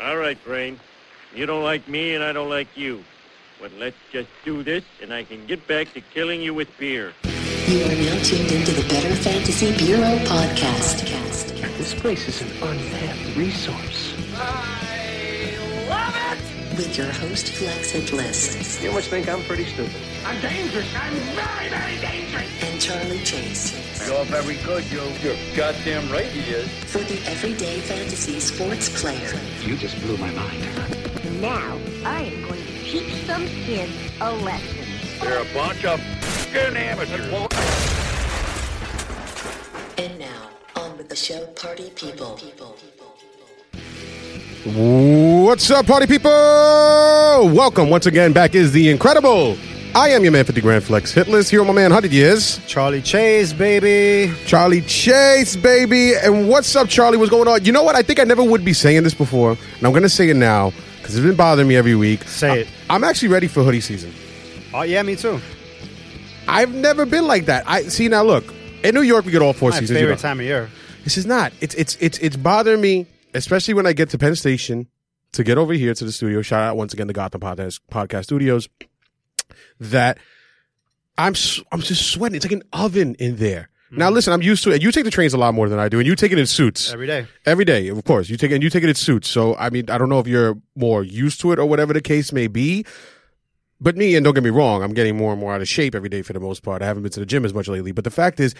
All right, Brain. You don't like me and I don't like you. But let's just do this and I can get back to killing you with beer. You are now tuned into the Better Fantasy Bureau podcast. This place is an untapped resource. With your host, Flex Hitless, You must think I'm pretty stupid. I'm dangerous. I'm very, very dangerous. and Charlie Chase You're very good, you. You're goddamn right he is. for the everyday fantasy sports player. You just blew my mind. Now, I am going to teach some kids a lesson. They're a bunch of f***ing amateurs. And now, on with the show, Party People. What's up, party people? Welcome once again. Back is the incredible. I am your man, 50 Grand Flex Hitless. Here, with my man, 100 years. Charlie Chase, baby. Charlie Chase, baby. And what's up, Charlie? What's going on? You know what? I think I never would be saying this before, and I'm going to say it now because it's been bothering me every week. Say it. I, am actually ready for hoodie season. Oh yeah, me too. I've never been like that. I see now. Look, in New York, we get all four My seasons. you favorite know. time of year. This is not. It's it's it's it's bothering me, especially when I get to Penn Station to get over here to the studio. Shout out once again the Gotham Podcast Podcast Studios. That I'm I'm just sweating. It's like an oven in there. Now mm. listen, I'm used to it. You take the trains a lot more than I do, and you take it in suits Every day. Every day, of course. You take it, and you take it in suits. So I mean, I don't know if you're more used to it or whatever the case may be. But me, and don't get me wrong, I'm getting more and more out of shape every day for the most part. I haven't been to the gym as much lately. But the fact is,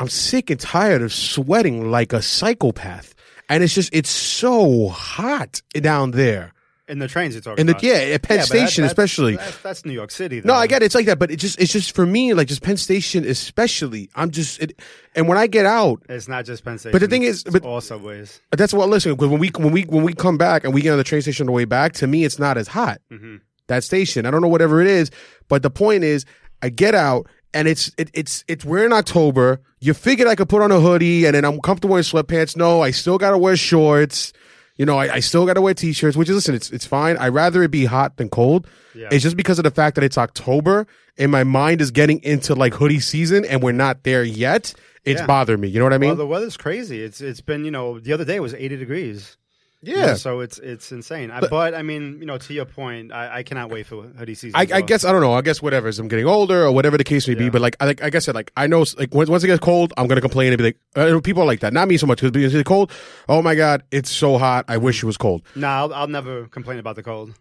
I'm sick and tired of sweating like a psychopath. And it's just, it's so hot down there. In the trains you're talking In the, about. yeah, at Penn Yeah, that- Station, that's- especially. That's, that's New York City. No. I get it. It's like that, but it just, it's just for me, like just Penn Station, especially. I'm just, it, and when I get out, It's not just Penn Station. But the thing is- but- all subways. That's what listen. Because when we when we when we come back and we get on the train station on the way back, to me it's not as hot. Mm-hmm. That station, I don't know whatever it is, but the point is, I get out and it's it, it's it's we're in October. You figured I could put on a hoodie and then I'm comfortable in sweatpants. No, I still gotta wear shorts. You know, I, I still gotta wear t-shirts. Which is listen, it's it's fine. I'd rather it be hot than cold. Yeah. It's just because of the fact that it's October and my mind is getting into like hoodie season and we're not there yet. It's Yeah. bothering me. You know what I mean? well, the weather's crazy. It's it's been you know the other day was 80 degrees. You yeah. so it's it's insane. I, but I mean, you know, to your point, I, I cannot wait for hoodie season. I, I guess I don't know. I guess whatever. As I'm getting older or whatever the case may be. But like I like, like I said, like I know like once, once it gets cold, I'm gonna complain and be like, uh, people are like that. Not me so much because it's cold. Oh my god, it's so hot. I wish it was cold. No, I'll, I'll never complain about the cold.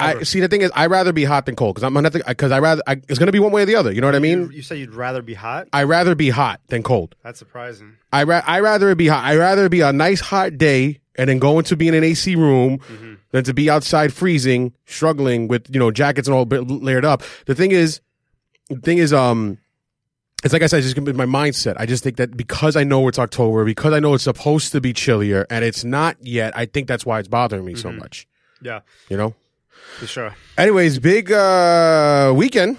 I see. The thing is, I rather be hot than cold because I'm gonna because I rather I, it's gonna be one way or the other. You know what I mean? you, you say you'd rather be hot? I rather be hot than cold. That's surprising. I ra- I rather it be hot. I rather be a nice hot day and then go into be in an AC room Mm-hmm. than to be outside freezing, struggling with you know jackets and all layered up. The thing is, the thing is, um, it's like I said, it's just gonna be my mindset. I just think that because I know it's October, because I know it's supposed to be chillier and it's not yet, I think that's why it's bothering me Mm-hmm. so much. Yeah, You know. for sure. Anyways, big uh weekend.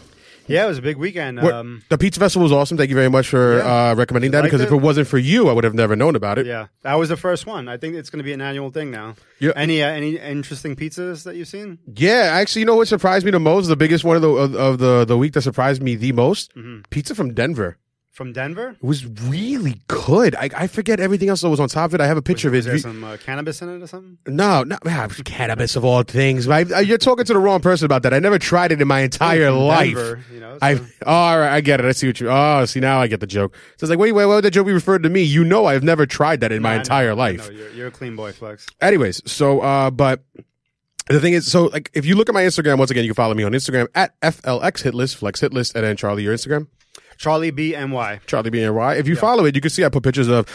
Yeah, it was a big weekend. Um, the pizza festival was awesome. Thank you very much for Yeah. uh, recommending that. Because if it? it wasn't for you, I would have never known about it. yeah, that was the first one. I think it's going to be an annual thing now. Yeah. Any uh, any interesting pizzas that you've seen? Yeah, actually, you know what surprised me the most? The biggest one of the of, of the the week that surprised me the most. Mm-hmm. Pizza from Denver. From Denver? It was really good. I, I forget everything else that was on top of it. I have a picture Was of there it. some uh, cannabis in it or something? No, no, cannabis of all things. You're talking to the wrong person about that. I never tried it in my entire life. Denver, you know, so- I oh, all right, I get it. I see what you. Oh, see now I get the joke. So it's like, wait, wait, why would that joke be referred to me? You know, I've never tried that in my I entire I life. you're, you're a clean boy, Flex. Anyways, so uh, but the thing is, so like if you look at my Instagram, once again, you can follow me on Instagram at FLX Hitlist, Flex Hitlist, and then Charlie, your Instagram, Charlie B N Y. Charlie BNY. If you follow it, you can see I put pictures of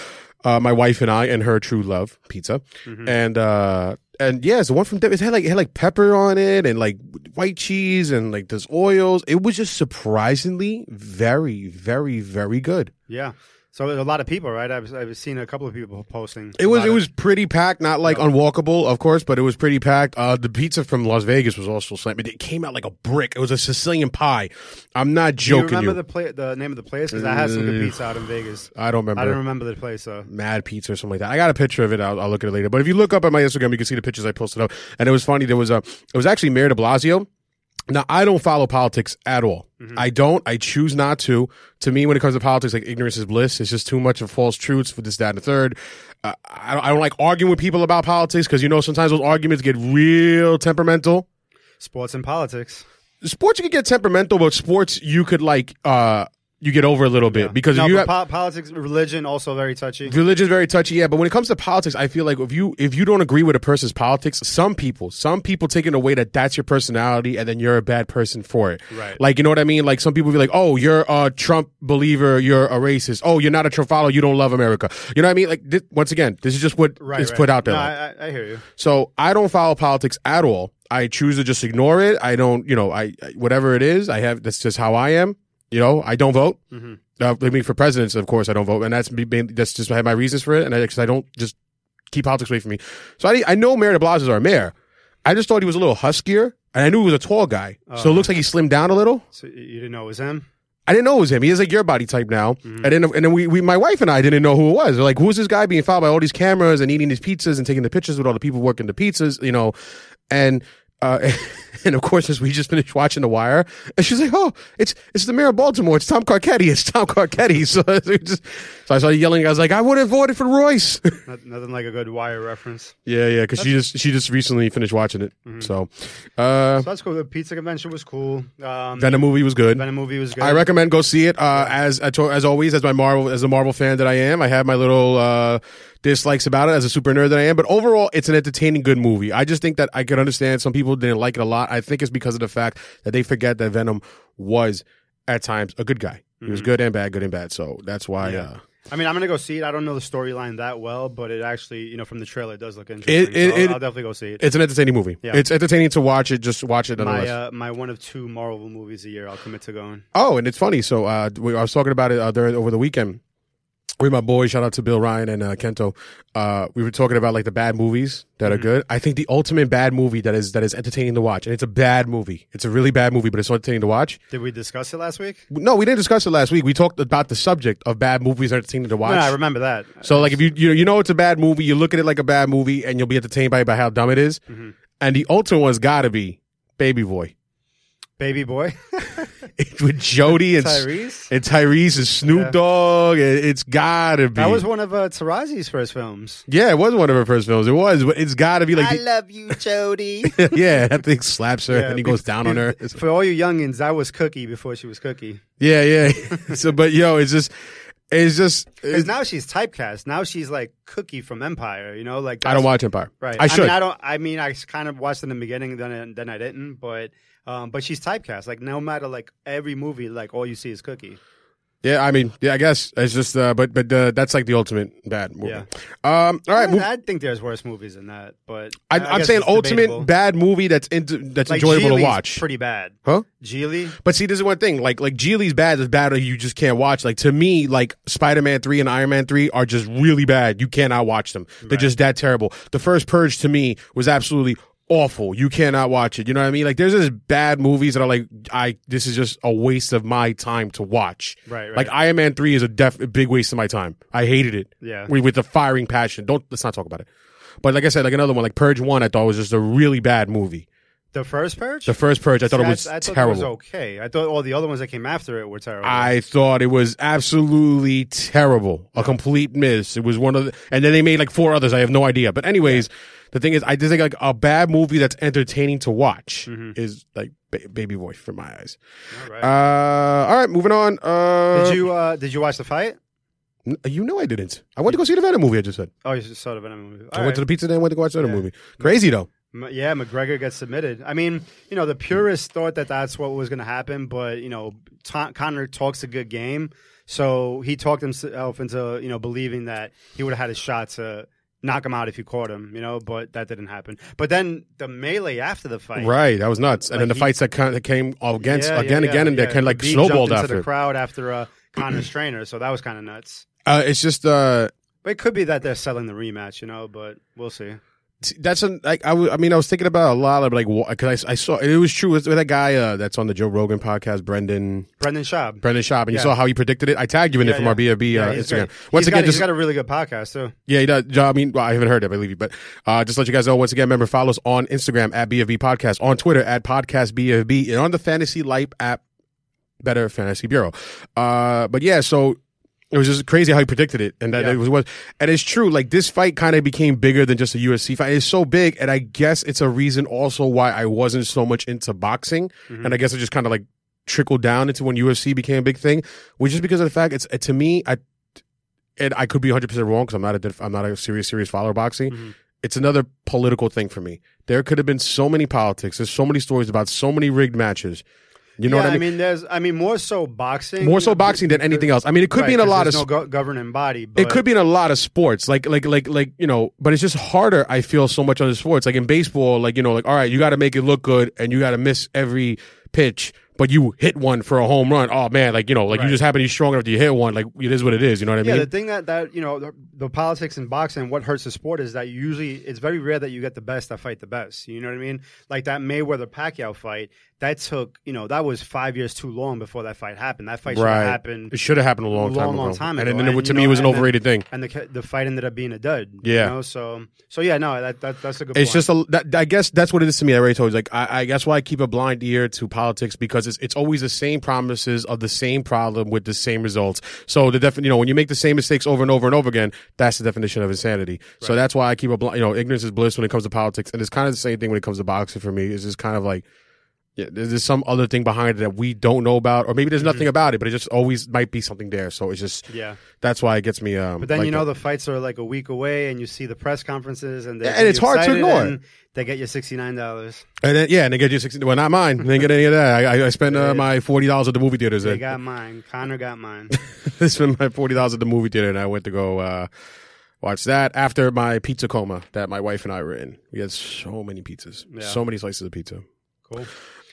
uh, my wife and I and her true love pizza, Mm-hmm. and uh, and yeah, it's the one from Denver. It had like it had like pepper on it and like white cheese and like those oils. It was just surprisingly very, very, very good. Yeah. So a lot of people, right? I've, I've seen a couple of people posting. It was it was pretty packed, not like unwalkable, of course, but it was pretty packed. Uh, the pizza from Las Vegas was also slammed. It came out like a brick. It was a Sicilian pie. I'm not joking. Do you remember you. the pla- the name of the place? Because I had some good pizza out in Vegas. I don't remember. I don't remember the place though. Mad Pizza or something like that. I got a picture of it. I'll, I'll look at it later. But if you look up at my Instagram, you can see the pictures I posted up. And it was funny. There was a. It was actually Mayor De Blasio. Now I don't follow politics at all. I don't. I choose not to. To me, when it comes to politics, like ignorance is bliss. It's just too much of false truths for this, that, and the third. Uh, I, don't, I don't like arguing with people about politics because you know sometimes those arguments get real temperamental. Sports and politics. Sports you could get temperamental, but sports you could like uh you get over a little bit because no, if you have, po- politics, religion, also very touchy. Religion's very touchy, yeah. But when it comes to politics, I feel like if you if you don't agree with a person's politics, some people, some people take it away that that's your personality, and then you're a bad person for it. Right. Like you know what I mean? Like some people be like, "Oh, you're a Trump believer, you're a racist. Oh, you're not a Trump follower, you don't love America." You know what I mean? Like this, once again, this is just what is Right, right. put out there. No, Like, I, I- I hear you. so I don't follow politics at all. I choose to just ignore it. I don't, you know, I I- whatever it is, I have. That's just how I am. You know, I don't vote. Mm-hmm. Uh, I mean, for presidents, of course, I don't vote, and that's that's just I have my reasons for it, and I, cause I don't just keep politics away from me. So I I know Mayor De Blasio is our mayor. I just thought he was a little huskier, and I knew he was a tall guy. so it looks like he slimmed down a little. So you didn't know it was him? I didn't know it was him. He is like your body type now. Mm-hmm. And then, and then we, we, my wife and I didn't know who it was. We're like, who's this guy being followed by all these cameras and eating these pizzas and taking the pictures with all the people working the pizzas, you know? And, uh, and of course, as we just finished watching The Wire, and she's like, "Oh, it's it's the mayor of Baltimore. It's Tom Carcetti. It's Tom Carcetti." So, just, so I started yelling. I was like, "I would have voted for Royce." Not, nothing like a good wire reference. yeah, yeah, because she just she just recently finished watching it. Mm-hmm. So, uh, So that's cool. The pizza convention was cool. Um, Venom movie was good. Venom movie was good. I recommend go see it. Uh, as as always, as my Marvel as a Marvel fan that I am, I have my little uh, dislikes about it as a super nerd that I am. But overall, it's an entertaining, good movie. I just think that I could understand some people didn't like it a lot. I think it's because of the fact that they forget that Venom was at times a good guy. He was good and bad, good and bad. So that's why. Mm-hmm. Yeah. Uh, I mean, I'm gonna go see it. I don't know the storyline that well, but it actually, you know, from the trailer, it does look interesting. it- so it- I'll definitely go see it. it's an entertaining movie. Yeah. It's entertaining to watch it. Just watch it. my uh, my one of two Marvel movies a year. I'll commit to going. Oh, and it's funny. So uh, we, I was talking about it uh, during over the weekend with my boy, Shout out to Bill Ryan and uh, Kento. Uh, we were talking about like the bad movies that are good. I think the ultimate bad movie that is that is entertaining to watch, and it's a bad movie. It's a really bad movie, but it's entertaining to watch. Did we discuss it last week? No, we didn't discuss it last week. We talked about the subject of bad movies entertaining to watch. I remember that. So like if you you know, you know it's a bad movie, you look at it like a bad movie, and you'll be entertained by by how dumb it is. And the ultimate one's got to be Baby Boy Baby Boy, with Jody and Tyrese. and Tyrese and Snoop Yeah. Dogg. It, it's got to be. That was one of uh, Taraji's first films. Yeah, it was one of her first films. It was, but it's got to be like, the- love you, Jody. yeah, that thing slaps her Yeah, and he goes down on her. For all you youngins, I was Cookie before she was Cookie. yeah, yeah. so, but yo, it's just, it's just. Because It's, now she's typecast. Now she's like Cookie from Empire. You know, like I don't watch Empire. Right. I should. mean, I don't. I mean, I kind of watched in the beginning, then then I didn't. But um, but she's typecast. Like no matter like every movie, like all you see is Cookie. yeah, I mean, yeah, I guess it's just, uh, but but uh, that's like the ultimate bad movie. Yeah. Um. All right. I, move- I think there's worse movies than that. But I, I I'm saying ultimate debatable. bad movie that's into, that's Like enjoyable Gigli's to watch. Pretty bad. huh? Gigli. But see, this is one thing. Like, like Gigli's bad is bad. Or you just can't watch. Like to me, like Spider Man three and Iron Man three are just really bad. You cannot watch them. They're just that terrible. The first Purge to me was absolutely awful. You cannot watch it. You know what I mean? Like, there's just bad movies that are like, I this is just a waste of my time to watch. Right, right. Like Iron Man three is a def a big waste of my time. I hated it. Yeah. with, with the firing passion. Don't let's not talk about it. But like I said, like another one, like Purge one, I thought was just a really bad movie. The first Purge. The first Purge, I thought it was I, thought terrible. It was okay. I thought all the other ones that came after it were terrible. I thought it was absolutely terrible, a complete miss. It was one of the, and then they made like four others. I have no idea. But anyways, the thing is, I just think like a bad movie that's entertaining to watch is like ba- Baby Voice for my eyes. all right. Uh, all right, moving on. Uh, did you uh, did you watch the fight? n- You know I didn't. I went to go see the Venom movie. I just said. Oh, you just saw the Venom movie. I went to the pizza then went to go watch the Venom movie. Crazy though. Yeah, McGregor gets submitted. I mean, you know, the purists thought that that's what was going to happen, but you know, Ta Connor talks a good game, so he talked himself into you know believing that he would have had a shot to knock him out if you caught him. You know, but that didn't happen. But then the melee after the fight, Right, that was nuts. And Like then the he- fights that kind of came against Yeah, again, yeah, again, yeah, and they yeah. kind of like Khabib snowballed jumped after. into the crowd after uh, Connor's trainer, so that was kind of nuts. Uh, it's just uh, But it could be that they're selling the rematch, you know. But we'll see. That's an like I was- I mean I was thinking about a lot of like because I, I saw it was true with that guy uh, that's on the Joe Rogan podcast Brendan Brendan Schaub. Brendan Schaub and you saw how he predicted it I tagged you in it from yeah. our BFB Yeah, uh, Instagram great. once He's again got, just he's got a really good podcast too. yeah he does I mean well, I haven't heard it I believe you but uh, just let you guys know once again remember follow us on Instagram at BFB podcast on Twitter at podcast BFB and on the Fantasy Life app Better Fantasy Bureau uh, but yeah so It was just crazy how he predicted it, and that Yeah. it was, was. And it's true. Like this fight kind of became bigger than just a UFC fight. It's so big, and I guess it's a reason also why I wasn't so much into boxing, Mm-hmm. and I guess it just kind of like trickled down into when UFC became a big thing, which is because of the fact it's to me, I and I could be 100 percent wrong because I'm not a I'm not a serious serious follower of boxing. Mm-hmm. It's another political thing for me. There could have been so many politics. There's so many stories about so many rigged matches. You know yeah, what I mean? I mean, there's, I mean, more so boxing, More so boxing than anything else. I mean, it could be in a lot of no go- governing body. it could be in a lot of sports, like like like like you know, but it's just harder. I feel so much on the sports, like in baseball, like you know, like all right, you got to make it look good, and you got to miss every pitch, but you hit one for a home run. Oh man, like you know, like you just happen to be strong enough to hit one. Like it is what it is. You know what I Yeah, mean? Yeah. The thing that that you know the, the politics in boxing, what hurts the sport is that usually it's very rare that you get the best that fight the best. You know what I mean? Like that Mayweather Pacquiao fight, that took you know that was five years too long before that fight happened. That fight should have happened It should have happened a long, long, time long ago. time and, ago. then it- And, to you me, it was an and then- overrated thing. and the the fight ended up being a dud. Yeah. You know? So so yeah, no, that, that that's a good. Point. It's point. just a. That, I guess that's what it is to me. I already told you. Like I, I guess why I keep a blind ear to politics because it's it's always the same promises of the same problem with the same results. So the defin, you know, when you make the same mistakes over and over and over again, that's the definition of insanity. So that's why I keep a blind. You know, ignorance is bliss when it comes to politics, and it's kind of the same thing when it comes to boxing for me. It's just kind of like. Yeah, there's some other thing behind it that we don't know about, or maybe there's nothing about it, but it just always might be something there. So it's just yeah. that's why it gets me. Um, But then like you know that. the fights are like a week away, and you see the press conferences, and, And it's hard to ignore. They get you sixty nine dollars. and then, yeah, and they get you sixty. Well, not mine. They didn't get any of that. I, I, I spent uh, my forty dollars at the movie theaters. They at- got mine. Connor got mine. I spent my forty dollars at the movie theater, and I went to go uh, watch that after my pizza coma that my wife and I were in. We had so many pizzas, Yeah. so many slices of pizza. Cool.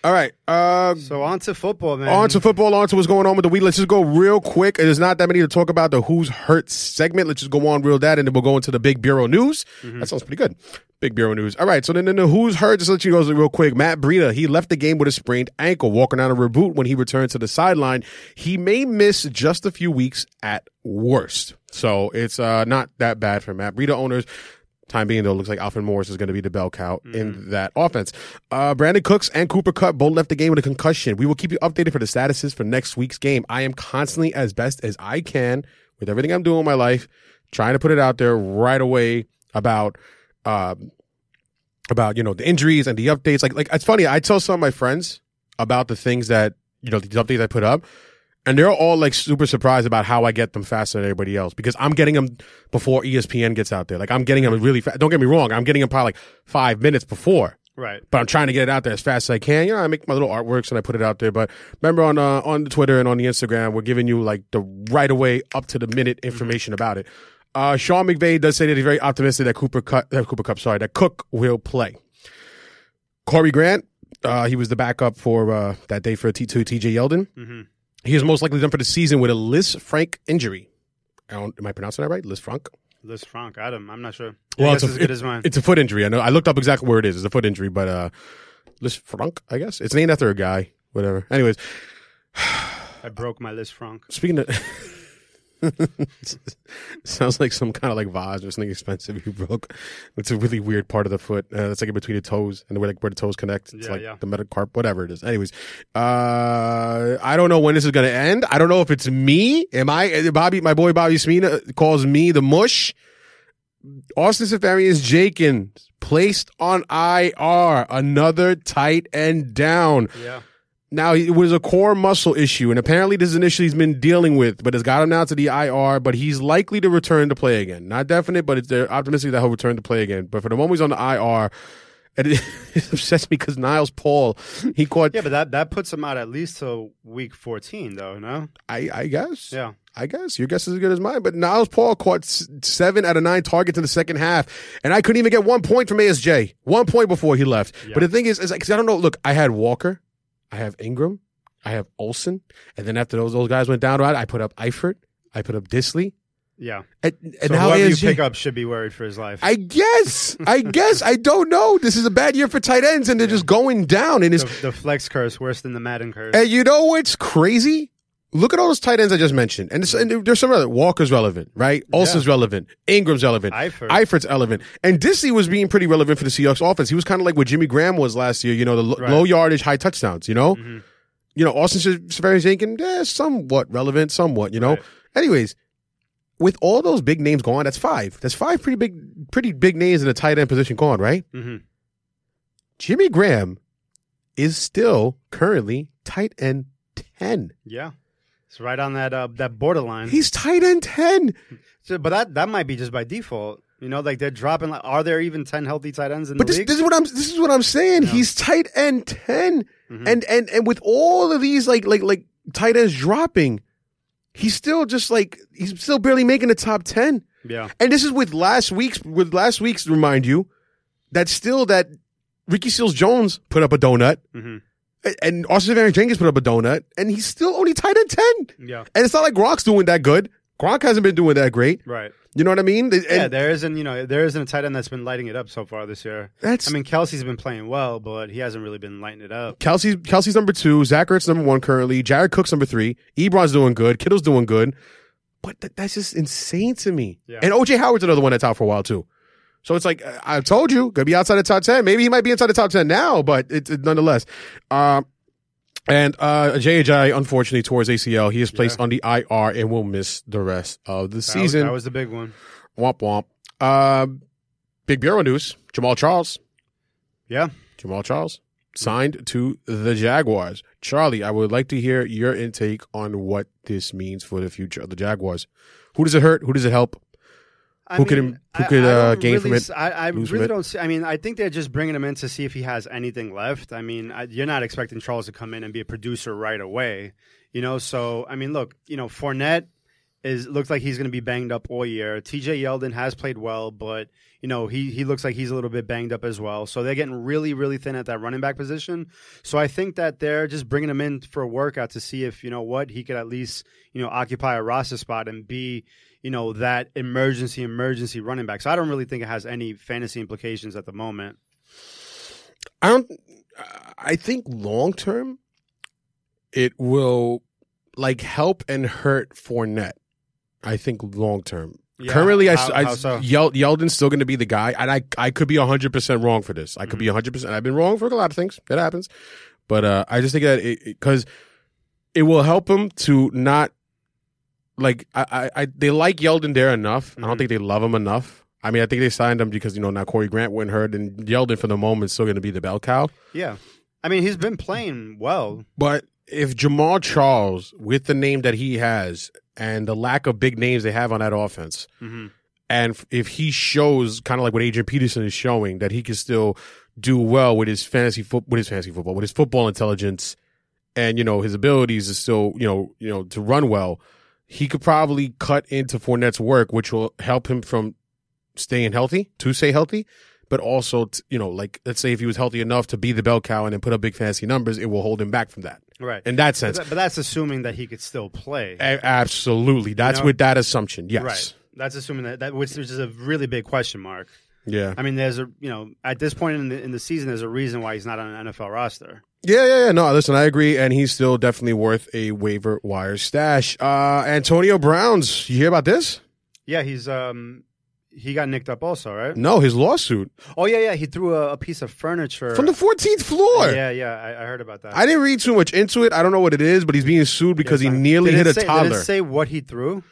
All right, uh, So on to football, man. on to football. On to what's going on with the week. Let's just go real quick. There's not that many to talk about the Who's Hurt segment. Let's just go on real that, and then we'll go into the Big Bureau News. That sounds pretty good. Big Bureau News. All right, so then in the Who's Hurt, just let you know real quick. Matt Breida, he left the game with a sprained ankle, walking on a reboot when he returned to the sideline. He may miss just a few weeks at worst. So it's uh, not that bad for Matt Breida owners. Time being, though, it looks like Alfred Morris is going to be the bell cow in that offense. Uh, Brandin Cooks and Cooper Kupp both left the game with a concussion. We will keep you updated for the statuses for next week's game. I am constantly, as best as I can, with everything I'm doing in my life, trying to put it out there right away about, um, about you know the injuries and the updates. Like, like it's funny. I tell some of my friends about the things that you know the updates I put up, and they're all like super surprised about how I get them faster than everybody else because I'm getting them before ESPN gets out there. Like I'm getting them really fast. Don't get me wrong. I'm getting them probably like five minutes before. right. But I'm trying to get it out there as fast as I can. You know, I make my little artworks and I put it out there. But remember on uh, on the Twitter and on the Instagram, we're giving you like the right away, up to the minute information about it. Uh, Sean McVay does say that he's very optimistic that Cooper Kupp, uh, Cooper Kupp, sorry, that Cook will play. Corey Grant, uh, he was the backup for uh, that day for T two TJ Yeldon. He is most likely done for the season with a Lisfranc injury. I don't, am I pronouncing that right? Lisfranc. Liz Frank, Adam. I'm not sure. Well, it's a- as good as mine. It's a foot injury. I know. I looked up exactly where it is. It's a foot injury, but uh, Lisfranc, I guess it's named after a guy. Whatever. Anyways, I broke my Lisfranc. speaking of. Sounds like some kind of like vase or something expensive you broke. It's a really weird part of the foot. Uh, it's like in between the toes and where like where the toes connect. It's Yeah, like yeah. the metacarp, whatever it is. Anyways, uh, I don't know when this is going to end. I don't know if it's me. Am I Bobby? My boy Bobby Smina calls me the mush. Austin Seferian-Jenkins placed on IR. Another tight end down. Yeah. Now it was a core muscle issue, and apparently this is an issue he's been dealing with, but it's got him now to the IR. But he's likely to return to play again. Not definite, but it's they're optimistic that he'll return to play again. But for the moment, he's on the IR. And it, it upsets me because Niles Paul, he caught. Yeah, but that, that puts him out at least till week 14, though, no? I, I guess. Yeah. I guess your guess is as good as mine. But Niles Paul caught s- seven out of nine targets in the second half, and I couldn't even get one point from ASJ. One point before he left. But the thing is, is because I don't know. Look, I had Walker, I have Ingram, I have Olsen, and then after those those guys went down, right, I put up Eifert, I put up Dissly, Yeah. and, and So now whoever you pick up should be worried for his life. I guess, I guess, I don't know. This is a bad year for tight ends, and they're just going down. And it's the, the flex curse worse than the Madden curse. And you know what's crazy? Look at all those tight ends I just mentioned, and, and there's some other. Walker's relevant, right? Olsen's relevant. Ingram's relevant. Eifert. Eifert's relevant, and Dissly was being pretty relevant for the Seahawks offense. He was kind of like what Jimmy Graham was last year. You know, the lo- Right. Mm-hmm. low yardage, high touchdowns. You know, you know Austin Seferian-Jenkins, eh, somewhat relevant, somewhat. You know. Right. Anyways, with all those big names gone, that's five. That's five pretty big, pretty big names in the tight end position gone, right? hmm Jimmy Graham is still currently tight end ten. Yeah, it's right on that uh, that borderline. He's tight end ten. So, but that that might be just by default. You know, like they're dropping. Like, are there even ten healthy tight ends in But the this, league? this is what I'm. This is what I'm saying. He's tight end 10 Mm-hmm. and and and with all of these like like like tight ends dropping, he's still just like he's still barely making the top ten. yeah, And this is with last week's with last week's remind you that still that Ricky Seals Jones put up a donut. Mhm. And Austin Van Jenkins put up a donut, and he's still only tight end ten. yeah, And it's not like Gronk's doing that good. Gronk hasn't been doing that great. right. You know what I mean? And yeah, there isn't. You know, there isn't a tight end that's been lighting it up so far this year. that's I mean, Kelce's been playing well, but he hasn't really been lighting it up. Kelce Kelce's number two, Zach Ertz number one currently, Jared Cook's number three, Ebron's doing good, Kittle's doing good, but th- that's just insane to me. Yeah. And OJ Howard's another one that's out for a while too. So it's like uh, I told you, gonna be outside the top ten. Maybe he might be inside the top ten now, but it's it, nonetheless. Um, and uh, JJ unfortunately his ACL. He is placed Yeah. on the IR and will miss the rest of the That was- season. that was the big one. womp womp. Um, big bureau news: Jamaal Charles. Yeah. Jamaal Charles signed to the Jaguars. Charlie, I would like to hear your intake on what this means for the future of the Jaguars. Who does it hurt? Who does it help? I Who could- who could, I uh, gain really from it, I, I really don't. See, I mean, I think they're just bringing him in to see if he has anything left. I mean, you're not expecting Charles to come in and be a producer right away, you know. So, I mean, look, you know, Fournette is looks like he's going to be banged up all year. T.J. Yeldon has played well, but you know, he he looks like he's a little bit banged up as well. So they're getting really, really thin at that running back position. So I think that they're just bringing him in for a workout to see if you know what he could at least you know occupy a roster spot and be you know that emergency emergency running back. So I don't really think it has any fantasy implications at the moment. I don't. I think long term, it will like help and hurt Fournette. I think long term. Yeah, Currently, I, how- I how so? Yel, Yeldon's still going to be the guy, and I I could be hundred percent wrong for this. I could be Mm-hmm. hundred percent. I've been wrong for a lot of things. That happens, but uh, I just think that because it, will help him to not like I, I, I they like Yeldon there enough. I Mhm. don't think they love him enough. I mean, I think they signed him because you know now Corey Grant went hurt, and Yeldon for the moment is still going to be the bell cow. Yeah, I mean he's been playing well. But if Jamaal Charles, with the name that he has and the lack of big names they have on that offense, Mhm. and if he shows kind of like what Adrian Peterson is showing that he can still do well with his fantasy foot with his fantasy football, with his football intelligence, and you know his abilities is still you know you know to run well, he could probably cut into Fournette's work, which will help him from staying healthy to stay healthy. But also, t- you know, like let's say if he was healthy enough to be the bell cow and then put up big fantasy numbers, it will hold him back from that. Right. In that But, sense, that- but that's assuming that he could still play. A- absolutely. That's know? with that assumption. Yes. Right. That's assuming that that which which is a really big question mark. Yeah. I mean, there's a you know at this point in the in the season, there's a reason why he's not on an NFL roster. Yeah, yeah, yeah. No, listen, I agree, and he's still definitely worth a waiver wire stash. Uh Antonio Brown's. You hear about this? Yeah, he's um he got nicked up also, right? No, his lawsuit Oh yeah, yeah. He threw a, a piece of furniture from the 14th floor. Yeah, yeah. I, I heard about that. I didn't read too much into it. I don't know what it is, but he's being sued because he Did nearly it hit a say- toddler. Did it say what he threw?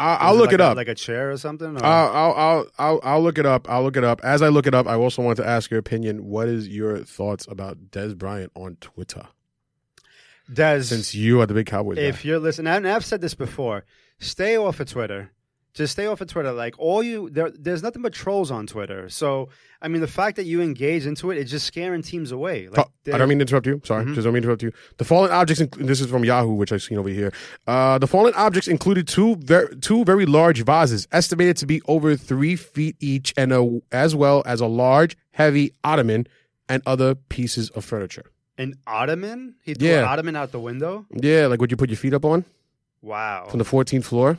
I'll Was look like it a- up. like a chair or something. or- I'll, I'll, I'll, I'll, I'll look it up. I'll look it up. As I look it up, I also want to ask your opinion. What is your thoughts about Dez Bryant on Twitter? Dez, Since you are the big Cowboys guy. if you're listening, and I've said this before, stay off of Twitter. Just stay off of Twitter. Like all you, there, there's nothing but trolls on Twitter. So I mean, the fact that you engage into it, it's just scaring teams away. Like, Oh, I don't mean to interrupt you. Sorry, Mhm. just don't mean to interrupt you. The fallen objects. Inc- this is from Yahoo, which I've seen over here. Uh, the fallen objects included two ver- two very large vases, estimated to be over three feet each, and a, as well as a large, heavy ottoman and other pieces of furniture. an ottoman. He threw Yeah. an ottoman out the window. Yeah, like what you put your feet up on Wow, from the 14th floor.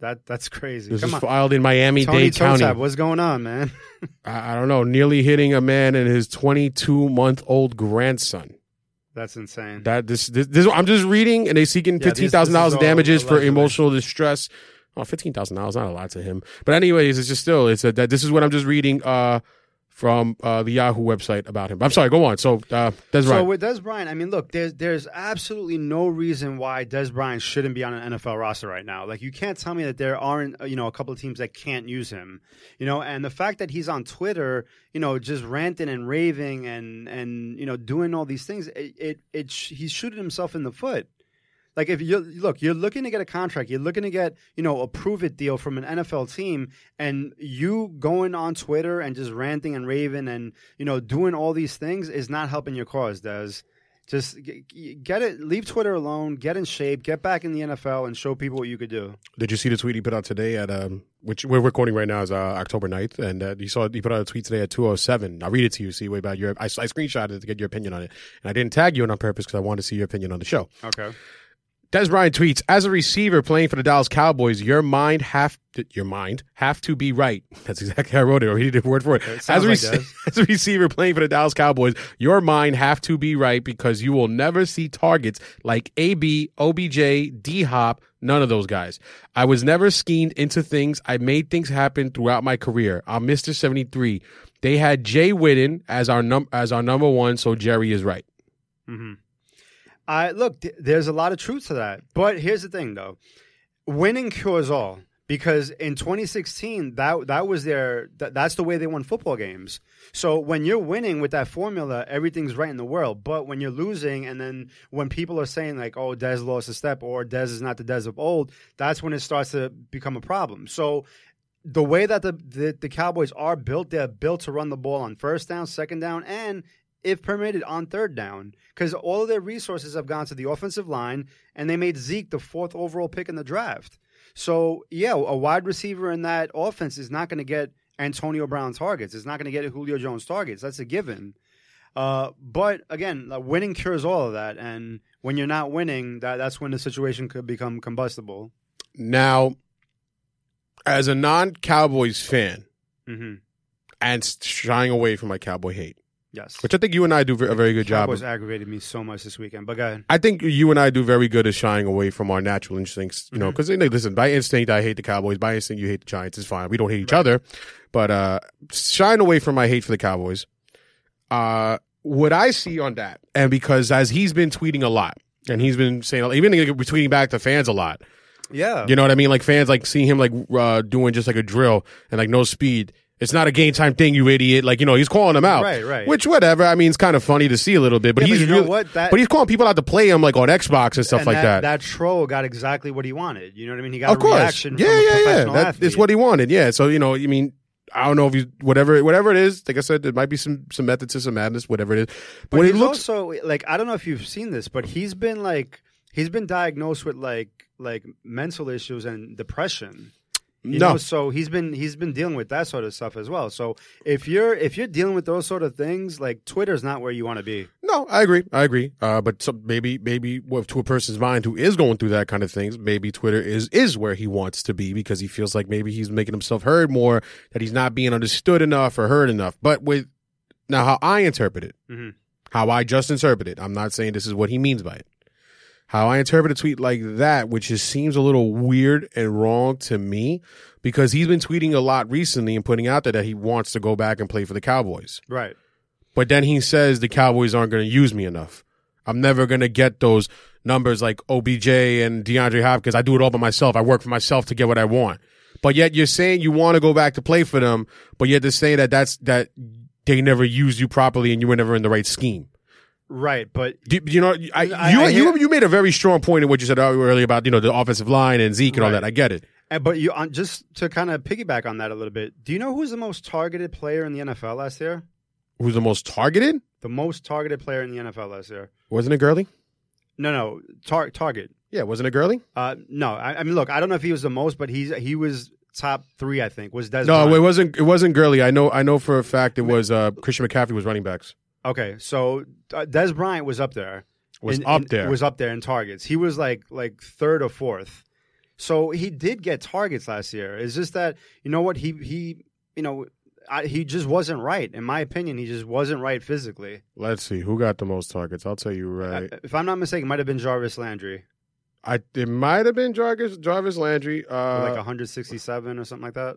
That that's crazy. This Come is on, filed in Miami Dade County. What's going on, man? I, I don't know, nearly hitting a man and his 22 month old grandson. That's insane. That this, this this I'm just reading, and they seeking Yeah, fifteen thousand dollars in damages for emotional distress. Oh, fifteen thousand dollars, not a lot to him. But anyways, it's just still it's a, that this is what I'm just reading. Uh, from uh, the Yahoo website about him. I'm sorry, go on. So, uh, Dez So Bryant. with Dez Bryant, I mean, look, there's there's absolutely no reason why Dez Bryant shouldn't be on an NFL roster right now. Like, you can't tell me that there aren't, uh, you know, a couple of teams that can't use him. You know, and the fact that he's on Twitter, you know, just ranting and raving and and you know doing all these things, it it, it sh- he's shooting himself in the foot. Like if you look, you're looking to get a contract, you're looking to get you know a prove it deal from an NFL team, and you going on Twitter and just ranting and raving and you know doing all these things is not helping your cause. Does just get it, leave Twitter alone, get in shape, get back in the NFL, and show people what you could do. Did you see the tweet he put out today at um, which we're recording right now is uh, October 9th, and uh, you saw he put out a tweet today at 207. I'll read it to you, see what about your. I, I screenshotted it to get your opinion on it, and I didn't tag you on purpose because I wanted to see your opinion on the show. Okay. Dez Bryant tweets: As a receiver playing for the Dallas Cowboys, your mind have to, your mind have to be right. That's exactly how I wrote it, or he did word for it. It as, a like rec- as a receiver playing for the Dallas Cowboys, your mind have to be right because you will never see targets like AB, OBJ, D Hop, none of those guys. I was never schemed into things. I made things happen throughout my career. I'm Mr. 73. They had Jay Witten as our num as our number one, so Jerry is right. hmm I look. Th- there's a lot of truth to that, but here's the thing, though: winning cures all. Because in 2016, that that was their that, that's the way they won football games. So when you're winning with that formula, everything's right in the world. But when you're losing, and then when people are saying like, "Oh, Dez lost a step," or "Dez is not the Dez of old," that's when it starts to become a problem. So the way that the, the the Cowboys are built, they're built to run the ball on first down, second down, and if permitted, on third down. Because all of their resources have gone to the offensive line, and they made Zeke the fourth overall pick in the draft. So yeah, a wide receiver in that offense is not going to get Antonio Brown targets. It's not going to get Julio Jones targets. That's a given. Uh, but again, winning cures all of that, and when you're not winning, that that's when the situation could become combustible. Now, as a non-Cowboys fan, hmm and shying away from my cowboy hate, Yes. which I think you and I do a very good job. Cowboys Of. aggravated me so much this weekend. But go ahead. I think you and I do very good at shying away from our natural instincts. You know, because listen, by instinct I hate the Cowboys. By instinct you hate the Giants. It's fine. We don't hate each other, but uh shying away from my hate for the Cowboys. Uh, what I see on that, and because as he's been tweeting a lot, and he's been saying, even tweeting back to fans a lot. Yeah. You know what I mean? Like fans like seeing him like uh, doing just like a drill and like no speed. It's not a game time thing, you idiot. Like you know, he's calling them out. Right, right. Which whatever. I mean, it's kind of funny to see a little bit, but Yeah, but he's you know really- what? That- but he's calling people out to play him like on Xbox and stuff and like that. That troll got exactly what he wanted. You know what I mean? He got a reaction yeah, from a yeah, yeah. professional That, athlete. it's what he wanted. Yeah. So you know, I mean, I don't know if you whatever whatever it is. Like I said, there might be some some method to some madness, whatever it is. But when he's it looks, also like I don't know if you've seen this, but he's been like he's been diagnosed with like like mental issues and depression. You no, know, so he's been he's been dealing with that sort of stuff as well. So if you're if you're dealing with those sort of things, like Twitter's not where you want to be. No, I agree. I agree. Uh, but some, maybe, maybe well, to a person's mind who is going through that kind of things, maybe Twitter is is where he wants to be because he feels like maybe he's making himself heard more, that he's not being understood enough or heard enough. But with now, how I interpret it, Mhm. how I just interpret it, I'm not saying this is what he means by it. How I interpret a tweet like that, which just seems a little weird and wrong to me, because he's been tweeting a lot recently and putting out there that he wants to go back and play for the Cowboys. Right. But then he says the Cowboys aren't going to use me enough. I'm never going to get those numbers like OBJ and DeAndre Hopkins. I do it all by myself. I work for myself to get what I want. But yet you're saying you want to go back to play for them, but yet they're saying that that's that they never used you properly and you were never in the right scheme. Right. But Do, you know, I, I- you I you you made a very strong point in what you said earlier about you know the offensive line and Zeke and all that. I get it. uh, but you on just to kind of piggyback on that a little bit. Do you know who's the most targeted player in the NFL last year? Who's the most targeted? The most targeted player in the NFL last year? Wasn't it Gurley? No, no, tar- target. Yeah, wasn't it Gurley? Uh, no, I, I mean, look, I don't know if he was the most, but he's he was top three. I think was Dez. No, Bryant. it wasn't. It wasn't Gurley. I know. I know for a fact it was uh, Christian McCaffrey was running backs. Okay, so uh, Dez Bryant was up there. Was in- up in- there. Was up there in targets. He was like like third or fourth. So he did get targets last year. It's just that you know what he he you know I, he just wasn't right in my opinion. He just wasn't right physically. Let's see who got the most targets. I'll tell you right. Uh, if I'm not mistaken, it might have been Jarvis Landry, I it might have been Jarvis Jarvis Landry. Uh, like 167 or something like that.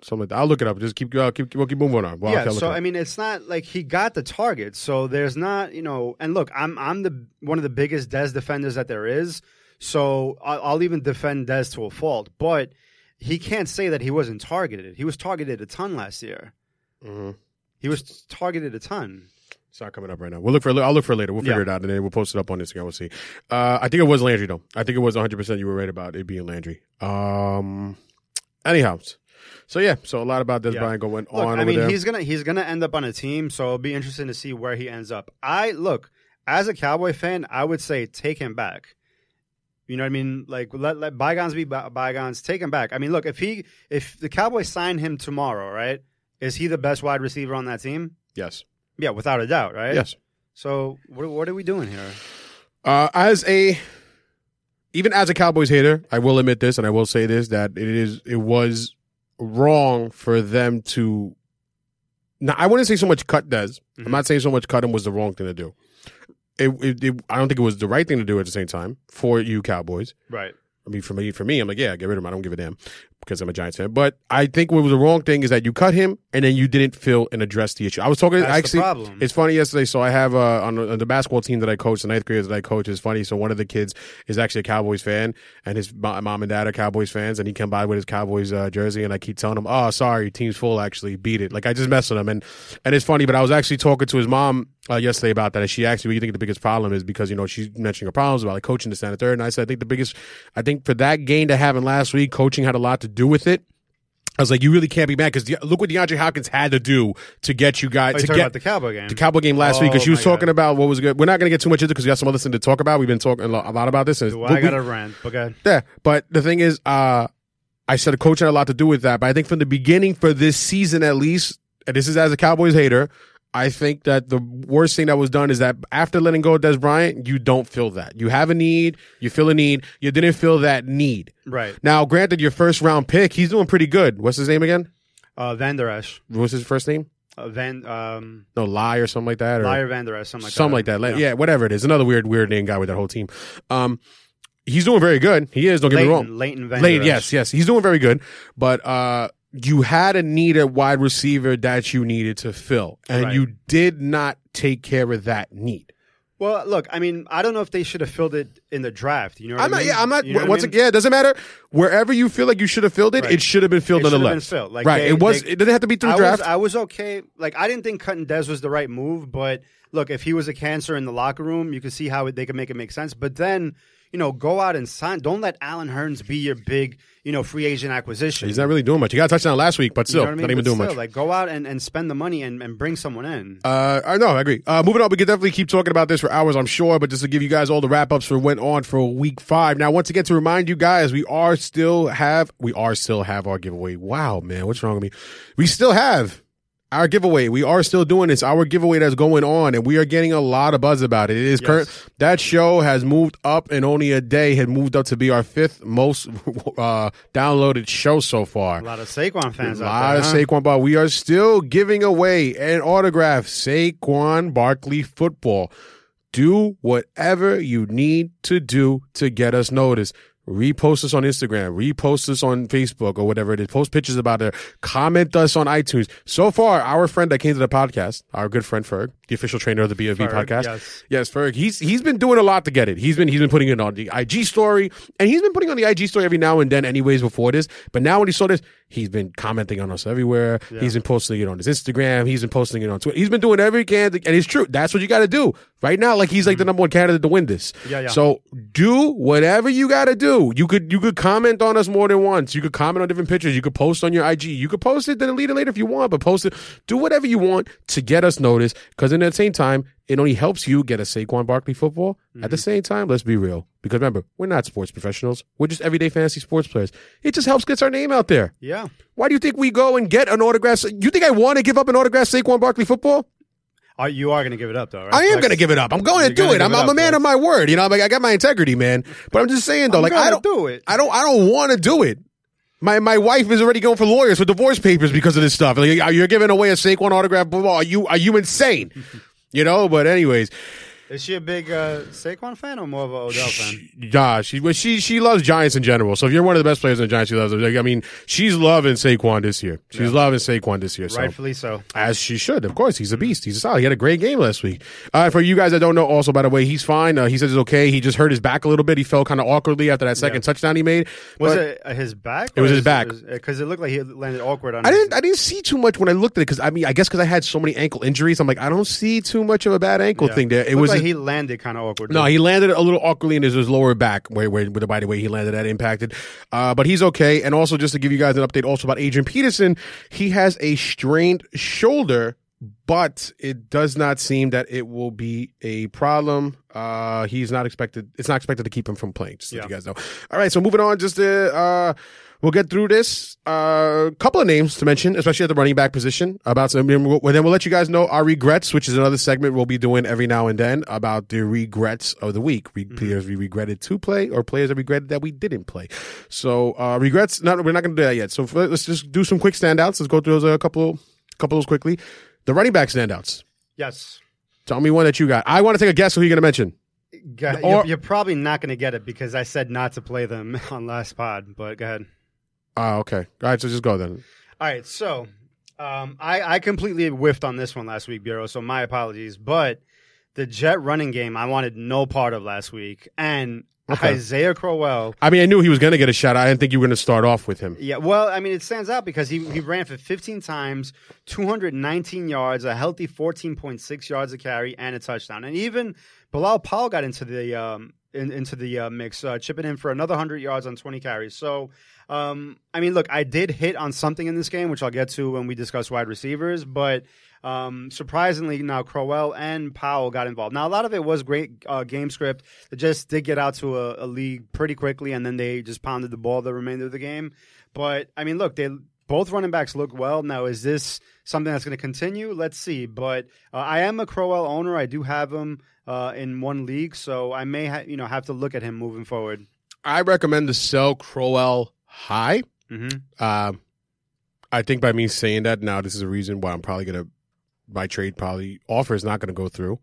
Something like that. I'll look it up. Just keep uh, keep we'll keep moving on. Well, yeah, so. I mean, it's not like he got the target. So there's not, you know, and look, I'm I'm the one of the biggest Dez defenders that there is. So I'll, I'll even defend Dez to a fault, but he can't say that he wasn't targeted. He was targeted a ton last year. Mhm. He was targeted a ton. It's not coming up right now. We'll look for. I'll look for it later. We'll figure Yeah. it out, and then we'll post it up on Instagram. We'll see. Uh, I think it was Landry though. I think it was 100. percent You were right about it being Landry. Um. Anyhow, so yeah, so a lot about this Yeah. Brian going Look, on I mean, there. he's gonna he's gonna end up on a team, so it'll be interesting to see where he ends up. I look as a Cowboy fan, I would say take him back. You know what I mean? Like let let bygones be bygones. Take him back. I mean, look if he if the Cowboys sign him tomorrow, right? Is he the best wide receiver on that team? yes, Yeah, without a doubt, right? yes. So what what are we doing here? Uh, as a even as a Cowboys hater, I will admit this, and I will say this that it is it was wrong for them to. Now, I wouldn't say so much cut Dez. Mhm. I'm not saying so much cut him was the wrong thing to do. It, it, it- I don't think it was the right thing to do at the same time for you Cowboys. Right. I mean, for me, for me, I'm like, yeah, get rid of him. I don't give a damn because I'm a Giants fan. But I think what was the wrong thing is that you cut him and then you didn't fill and address the issue. I was talking. That's actually, it's funny yesterday. So I have uh, on, the, on the basketball team that I coach, the ninth graders that I coach. is funny. So one of the kids is actually a Cowboys fan, and his mom and dad are Cowboys fans, and he came by with his Cowboys uh, jersey, and I keep telling him, "Oh, sorry, team's full. Actually, beat it." Like I just mess with him, and and it's funny. But I was actually talking to his mom uh, yesterday about that, and she asked me, "What do you think the biggest problem is?" Because you know she's mentioning her problems about like coaching this and the third, and I said, "I think the biggest, I think for that game to happen last week, coaching had a lot to do with it." I was like, you really can't be mad because look what DeAndre Hopkins had to do to get you guys you to get about the Cowboy game? the Cowboy game last week because she Oh, was talking God. about what was good. We're not going to get too much into because we got some other thing to talk about. We've been talking a lot, about this. And Well, I got a rant, but go yeah, but the thing is, uh, I said a coach had a lot to do with that. But I think from the beginning for this season, at least, and this is as a Cowboys hater, I think that the worst thing that was done is that after letting go of Dez Bryant, you don't feel that. You have a need, you feel a need, you didn't feel that need. Right. Now, granted, your first round pick, he's doing pretty good. What's his name again? Uh, Van Der Esch. What's his first name? Uh, Van um, No, Lie or something like that. Or, Liar Van Der Esch, something like something that. like that. Yeah. whatever it is. Another weird, weird name guy with that whole team. Um, he's doing very good. He is. Don't get me wrong. Leighton, Leighton Van Der yes, yes, he's doing very good. But uh, you had a need at wide receiver that you needed to fill, and Right. you did not take care of that need. Well, look, I mean, I don't know if they should have filled it in the draft. You know, what I'm I not. mean? Yeah, I'm not. You know once I mean? again, it doesn't matter. Wherever you feel like you should have filled it, Right. it should have been filled It nonetheless. been filled. Like, right. they- it was. they- it didn't have to be through I draft. was, I was okay. Like, I didn't think cutting Dez was the right move, but look, if he was a cancer in the locker room, you could see how they could make it make sense. But then, you know, go out and sign. Don't let Allen Hurns be your big, you know, free agent acquisition. He's not really doing much. He got a touchdown last week, but You still, know I mean? not even But doing still, much. Like, go out and, and spend the money and, and bring someone in. Uh, I know, I agree. Uh, moving on, we could definitely keep talking about this for hours, I'm sure, but just to give you guys all the wrap ups for went on for week five. Now, once again, to remind you guys, we are still have, we are still have our giveaway. Wow, man, what's wrong with me? We still have our giveaway. We are still doing this. Our giveaway that's going on, and we are getting a lot of buzz about it. It is Yes. current. That show has moved up in only a day, had moved up to be our fifth most uh, downloaded show so far. A lot of Saquon fans A lot there. of huh? Saquon Bar. We are still giving away an autograph Saquon Barkley football. Do whatever you need to do to get us noticed. Repost us on Instagram, repost us on Facebook or whatever it is. Post pictures about it. Comment us on iTunes. So far, our friend that came to the podcast, our good friend Ferg, the official trainer of the Ferg, podcast. yes. Yes, Ferg. He's he's been doing a lot to get it. He's been he's been putting it on the IG story, and he's been putting on the IG story every now and then, anyways. Before this, but now when he saw this, he's been commenting on us everywhere. He's been posting it on his Instagram. He's been posting it on Twitter. He's been doing every can, and it's true. That's what you got to do right now. Like he's like the number one candidate to win this. Mm-hmm. Yeah, yeah. So do whatever you got to do. You could you could comment on us more than once. You could comment on different pictures. You could post on your IG. You could post it then delete it later if you want, but post it. Do whatever you want to get us noticed. Because in the same time, it only helps you get a Saquon Barkley football. At the Mm-hmm. same time, let's be real. Because remember, we're not sports professionals. We're just everyday fantasy sports players. It just helps get our name out there. Yeah. Why do you think we go and get an autograph? You think I want to give up an autograph Saquon Barkley football? Are, you are going to give it up, though, right? I am going to give it up. I'm going to do it. I'm, it I'm up, a man Flex. of my word. You know, I'm like I got my integrity, man. But I'm just saying though, I'm like I don't do it. I don't. I don't want to do it. My my wife is already going for lawyers for divorce papers because of this stuff. Like, you're giving away a Saquon autograph. Blah, blah. Are you are you insane? you know. But anyways. Is she a big uh, Saquon fan or more of an Odell fan? Nah, she well, she she loves Giants in general. So if you're one of the best players in the Giants, she loves it. Like, I mean, she's loving Saquon this year. She's loving Saquon this year. So. Rightfully so. As she should, of course. He's a beast. He's a solid. He had a great game last week. Uh, for you guys that don't know, also by the way, he's fine. Uh, he says it's okay. He just hurt his back a little bit. He fell kind of awkwardly after that second Yeah. touchdown he made. Was But it uh, his back? It was his back. Because it looked like he landed awkward on. I his- didn't. I didn't see too much when I looked at it because I mean, I guess because I had so many ankle injuries, I'm like, I don't see too much of a bad ankle yeah. thing there. It Looked was like he landed kind of awkward. No, he landed a little awkwardly in his, his lower back, where, where, where, by the way, he landed that impacted. Uh, but he's okay. And also, just to give you guys an update also about Adrian Peterson, he has a strained shoulder, but it does not seem that it will be a problem. Uh, he's not expected, it's not expected to keep him from playing, just so Yeah. you guys know. All right, so moving on, just to, uh, We'll get through this. A uh, couple of names to mention, especially at the running back position. About some, then we'll, then we'll let you guys know our regrets, which is another segment we'll be doing every now and then about the regrets of the week. Re- Players we regretted to play, or players that regretted that we didn't play. So uh, regrets. Not we're not going to do that yet. So f- let's just do some quick standouts. Let's go through those a couple, couple of those quickly. The running back standouts. Yes. Tell me one that you got. I want to take a guess who you're going to mention. Go- Or- you're, you're probably not going to get it because I said not to play them on last pod. But go ahead. Oh, okay. All right, so just go then. All right, so um, I, I completely whiffed on this one last week, Bureau. So my apologies. But the Jet running game, I wanted no part of last week, and Okay. Isaiah Crowell. I mean, I knew he was going to get a shot. I didn't think you were going to start off with him. Yeah, well, I mean, it stands out because he, he ran for 15 times, 219 yards, a healthy 14.6 yards a carry, and a touchdown. And even Bilal Powell got into the um, in, into the uh, mix, uh, chipping in for another 100 yards on 20 carries. So, um, I mean, look, I did hit on something in this game, which I'll get to when we discuss wide receivers, but um, surprisingly, now Crowell and Powell got involved. Now, a lot of it was great uh, game script. It just did get out to a, a lead pretty quickly, and then they just pounded the ball the remainder of the game. But I mean, look, they both running backs look well. Now, is this something that's going to continue? Let's see. But uh, I am a Crowell owner. I do have him uh, in one league, so I may ha- you know have to look at him moving forward. I recommend to sell Crowell high. Mm-hmm. Um, I think by me saying that now, this is a reason why I'm probably gonna my trade probably offer is not gonna go through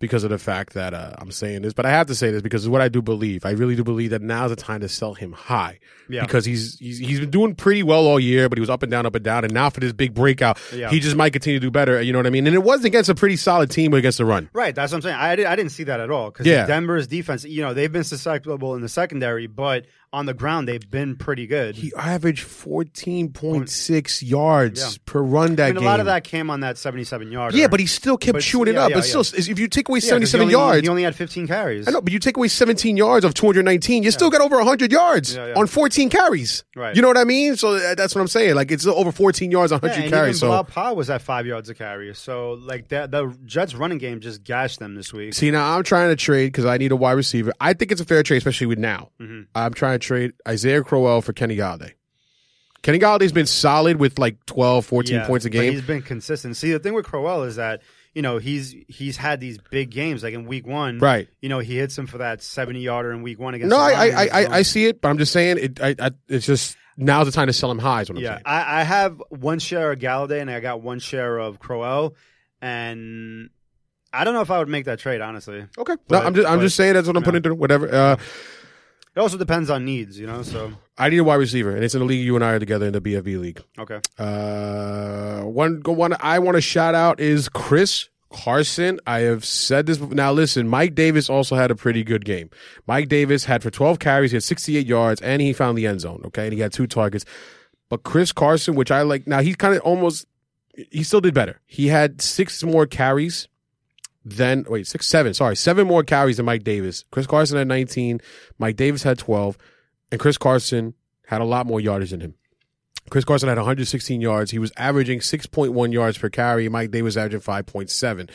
because of the fact that uh, I'm saying this. But I have to say this because it's what I do believe. I really do believe that now's the time to sell him high Yeah. because he's, he's he's been doing pretty well all year, but he was up and down, up and down, and now for this big breakout, Yeah. he just might continue to do better. You know what I mean? And it was against a pretty solid team, but against the run. Right, that's what I'm saying. I, did, I didn't see that at all because Yeah. Denver's defense, you know, they've been susceptible in the secondary, but on the ground they've been pretty good. He averaged 14.6 yards Yeah. per run that I mean, a game. lot of that came on that 77 yard. Yeah, but he still kept But- chewing it up. yeah, but still, if you take away Yeah, 'cause 77 he only, yards, He only had 15 carries. I know, but you take away 17 yards of 219, you still got over 100 yards Yeah, yeah. on 14 carries. Right. You know what I mean? So uh, that's what I'm saying. Like it's over 14 yards on Yeah, 100 and carries. even So Bilal Powell was at five yards a carry. So like that, the Jets running game just gashed them this week. see now I'm trying to trade because I need a wide receiver. I think it's a fair trade, especially with now. Mm-hmm. I'm trying to trade Isaiah Crowell for Kenny Golladay. Kenny Golladay's been solid with like 12, 14 Yeah, points a but game. He's been consistent. See, the thing with Crowell is that you know he's he's had these big games like in week one. Right. You know he hits him for that 70 yarder in week one against. No, I, I. I, I see it, but I'm just saying it. I, I, it's just now's the time to sell him high. Is what I'm Yeah, saying. I, I have one share of Golladay and I got one share of Crowell, and I don't know if I would make that trade honestly. Okay. no, I'm just I'm but- just saying that's what I'm putting through. Whatever. Uh, It also depends on needs, you know. So I need a wide receiver, and it's in the league you and I are together in the BFB league. okay, Uh, one one I want to shout out is Chris Carson. I have said this before. now. Listen, Mike Davis also had a pretty good game. Mike Davis had for 12 carries, he had 68 yards, and he found the end zone. Okay, and he had two targets. But Chris Carson, which I like, now he's kind of almost. He still did better. He had six more carries than wait six seven sorry seven more carries than Mike Davis. Chris Carson had 19, Mike Davis had 12, and Chris Carson had a lot more yardage than him. Chris Carson had 116 yards. He was averaging 6.1 yards per carry. Mike Davis averaging 5.7.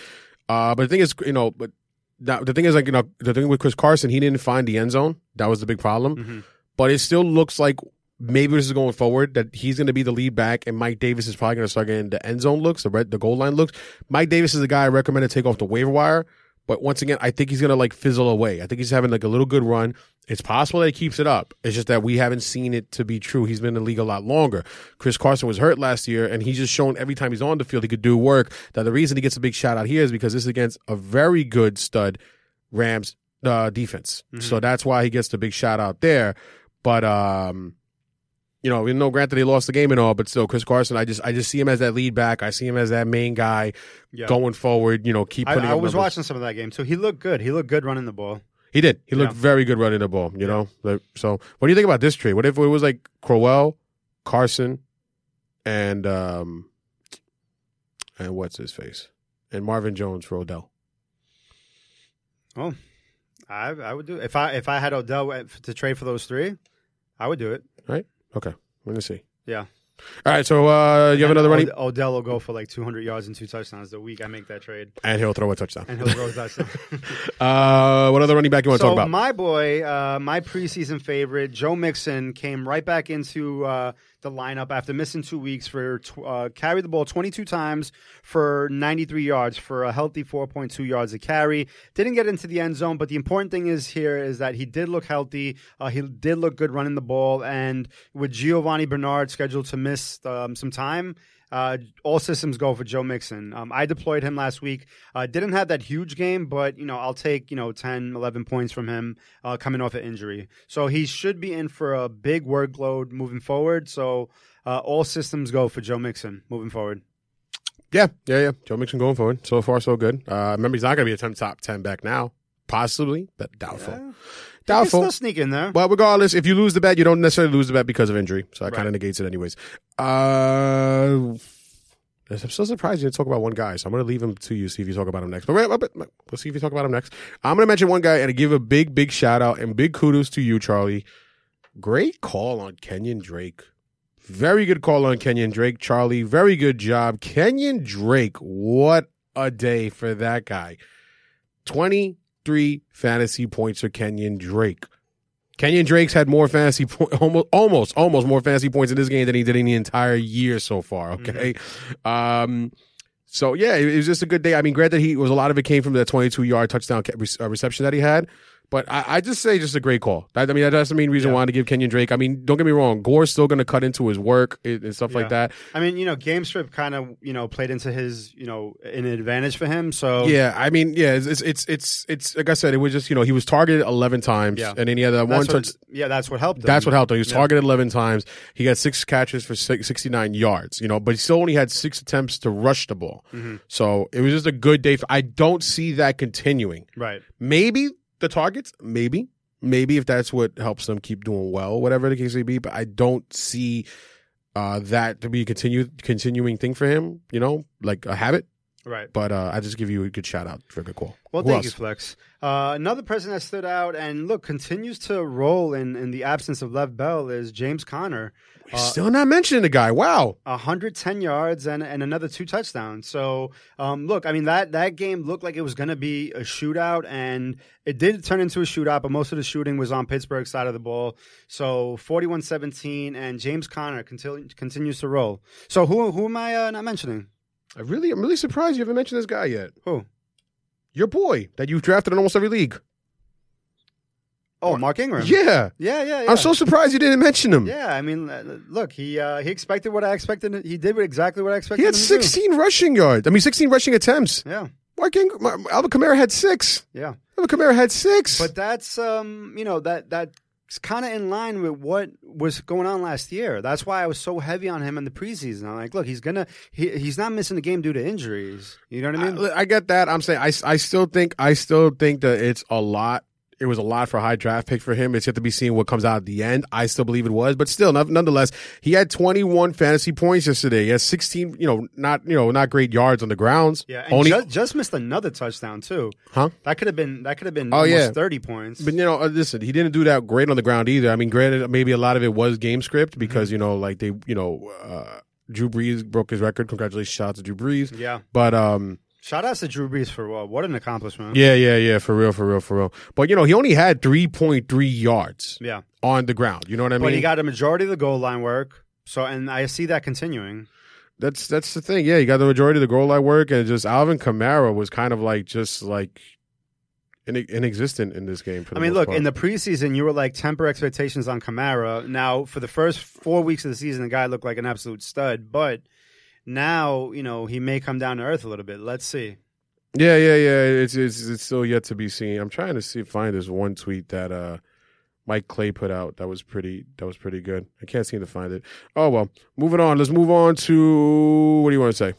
Uh, but the thing is, you know, but now the thing is, like, you know, the thing with Chris Carson, he didn't find the end zone. That was the big problem. Mm-hmm. But it still looks like maybe this is going forward that he's going to be the lead back, and Mike Davis is probably going to start getting the end zone looks, the red, the goal line looks. Mike Davis is the guy I recommend to take off the waiver wire. But once again, I think he's gonna like fizzle away. I think he's having like a little good run. It's possible that he keeps it up. It's just that we haven't seen it to be true. He's been in the league a lot longer. Chris Carson was hurt last year, and he's just shown every time he's on the field he could do work. That the reason he gets a big shout out here is because this is against a very good stud Rams uh, defense. So that's why he gets the big shout out there. But um, you know, we know granted they lost the game and all, but still, Chris Carson, I just I just see him as that lead back. I see him as that main guy Yeah. going forward. You know, keep putting. I up was numbers. watching some of that game, so he looked good. He looked good running the ball. He did. He looked Yeah. very good running the ball. You know, Like, so what do you think about this trade? What if it was like Crowell, Carson, and um, and what's his face, and Marvin Jones for Odell? Oh, I I would do if I if I had Odell to trade for those three, I would do it. Right? Okay. Let me see. Yeah. All right. So uh, you have another running, Od- Odell will go for like 200 yards and two touchdowns the week I make that trade, and he'll throw a touchdown. and he'll throw a touchdown. Uh, what other running back you want to so talk about? my boy, uh, my preseason favorite, Joe Mixon, came right back into uh, the lineup after missing two weeks for uh, carried the ball 22 times for 93 yards for a healthy 4.2 yards a carry. Didn't get into the end zone, but the important thing is here is that he did look healthy. Uh, he did look good running the ball, and with Giovani Bernard scheduled to miss um, some time. Uh, all systems go for Joe Mixon. Um, I deployed him last week. Uh, didn't have that huge game, but you know I'll take you know 10, 11 points from him uh, coming off an injury. So he should be in for a big workload moving forward. So uh, all systems go for Joe Mixon moving forward. Yeah, yeah, yeah. Joe Mixon going forward. So far, so good. Uh, remember, he's not going to be a top 10 back now. Possibly, but doubtful. Can Doubtful. still sneak in there. Well, regardless, if you lose the bet, you don't necessarily lose the bet because of injury. So that Right. kind of negates it, anyways. Uh, I'm so surprised you didn't talk about one guy. So I'm going to leave him to you, see if you talk about him next. But wait, we'll see if you talk about him next. I'm going to mention one guy and give a big, big shout out and big kudos to you, Charlie. Great call on Kenyon Drake. Very good call on Kenyon Drake, Charlie. Very good job. Kenyon Drake, what a day for that guy. 23 fantasy points for Kenyon Drake. Kenyon Drake's had more fantasy points, almost almost almost more fantasy points in this game than he did in the entire year so far. Okay, um, so yeah, it, it was just a good day. I mean, granted, he was a lot of it came from the 22 yard touchdown uh, reception that he had, but I, I just say just a great call. That, I mean, that's the main reason why I wanted to give Kenyon Drake. I mean, don't get me wrong, Gore's still going to cut into his work and, and stuff like that. I mean, you know, game script kind of you know played into his you know an advantage for him. So Yeah, I mean, yeah, it's, it's it's it's it's like I said, it was just you know he was targeted 11 times, Yeah. and then he had that one that's what, touch. yeah, that's what helped. Him. That's what helped him. He was Yeah. targeted 11 times. He got six catches for six, 69 yards, you know, but he still only had six attempts to rush the ball. Mm-hmm. So it was just a good day. For, I don't see that continuing. Right. Maybe the targets, maybe, maybe if that's what helps them keep doing well, whatever the case may be. But I don't see uh, that to be a continue, continuing thing for him, you know, like a habit. Right. But uh, I just give you a good shout out for a good call. Well, Who thank else? you, Flex. Uh, another person that stood out and look continues to roll in, in the absence of Lev Bell is James Conner. We're Still not mentioning the guy. Wow. 110 yards and, and another two touchdowns. So, um, look, I mean that that game looked like it was going to be a shootout, and it did turn into a shootout. But most of the shooting was on Pittsburgh's side of the ball. So 41-17, and James Conner continue, continues to roll. So who who am I uh, not mentioning? I really, I'm really surprised you haven't mentioned this guy yet. Who? Your boy that you've drafted in almost every league. Oh, Mark Ingram. Yeah. yeah, yeah. yeah. I'm so surprised you didn't mention him. Yeah, I mean, uh, look, he uh, he expected what I expected. He did exactly what I expected. He had him to do. 16 rushing yards. I mean, 16 rushing attempts. Yeah, Mark Ingram, Alvin Kamara had six. yeah. Alvin Kamara had six. But that's um, you know, that that that's kind of in line with what was going on last year. That's why I was so heavy on him in the preseason. I'm like, look, he's gonna he, he's not missing the game due to injuries. You know what I mean? I, I get that. I'm saying I, I still think I still think that it's a lot. It was a lot for a high draft pick for him. It's yet to be seen what comes out at the end. I still believe it was, but still, nonetheless, he had 21 fantasy points yesterday. He has 16, you know, not you know, not great yards on the grounds. yeah, and only, just, just missed another touchdown too. huh? That could have been that could have been Oh, almost yeah. thirty points. But you know, uh, listen, he didn't do that great on the ground either. I mean, granted, maybe a lot of it was game script because Mm-hmm. you know, like they, you know, uh, Drew Brees broke his record. Congratulations, shout out to Drew Brees. yeah, But um, shout out to Drew Brees for uh, what an accomplishment. yeah, yeah, yeah, for real, for real, for real. But you know, he only had three point three yards yeah. on the ground. You know what I mean? But he got a majority of the goal line work. So, and I see that continuing. that's that's the thing. Yeah, he got the majority of the goal line work, and just Alvin Kamara was kind of like just like in, inexistent in this game. For the I mean, look, part. in the preseason, you were like temper expectations on Kamara. Now, for the first four weeks of the season, the guy looked like an absolute stud. But now, you know, he may come down to earth a little bit. Let's see. Yeah, yeah, yeah. It's it's it's still yet to be seen. I'm trying to see find this one tweet that uh Mike Clay put out that was pretty that was pretty good. I can't seem to find it. Oh well. Moving on. Let's move on to what do you want to say?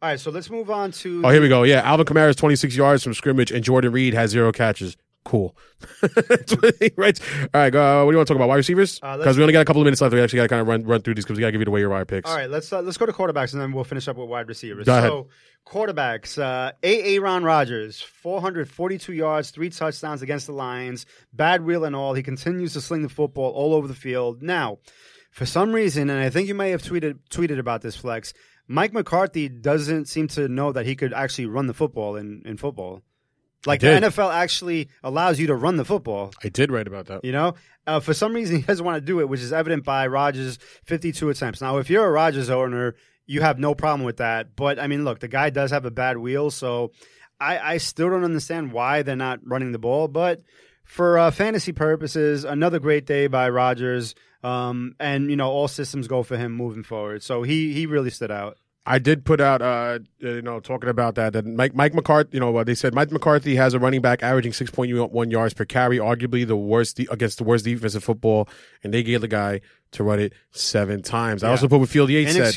All right, so let's move on to. Oh, here we go. Yeah, Alvin Kamara is 26 yards from scrimmage, and Jordan Reed has zero catches. Cool. That's what he writes. All right, uh, what do you want to talk about? Wide receivers? Uh, Because let's- we only got a couple of minutes left. We actually got to kind of run run through these because we got to give you the waiver wire picks. All right, let's uh, let's go to quarterbacks and then we'll finish up with wide receivers. Go ahead. So quarterbacks, uh, A. Aaron Rodgers, 442 yards, three touchdowns against the Lions, bad wheel and all. He continues to sling the football all over the field. Now, for some reason, and I think you may have tweeted tweeted about this, Flex. Mike McCarthy doesn't seem to know that he could actually run the football in, in football. Like the. NFL actually allows you to run the football. I did write about that. You know, uh, for some reason he doesn't want to do it, which is evident by Rodgers' 52 attempts. Now, if you're a Rodgers owner, you have no problem with that. But I mean, look, the guy does have a bad wheel, so I, I still don't understand why they're not running the ball. But for uh, fantasy purposes, another great day by Rodgers, um, and you know, all systems go for him moving forward. So he he really stood out. I did put out, uh, you know, talking about that. That Mike Mike McCarthy, you know, uh, they said Mike McCarthy has a running back averaging six point one yards per carry, arguably the worst de- against the worst defense in football, and they gave the guy to run it seven times. I also put what Field Yates said.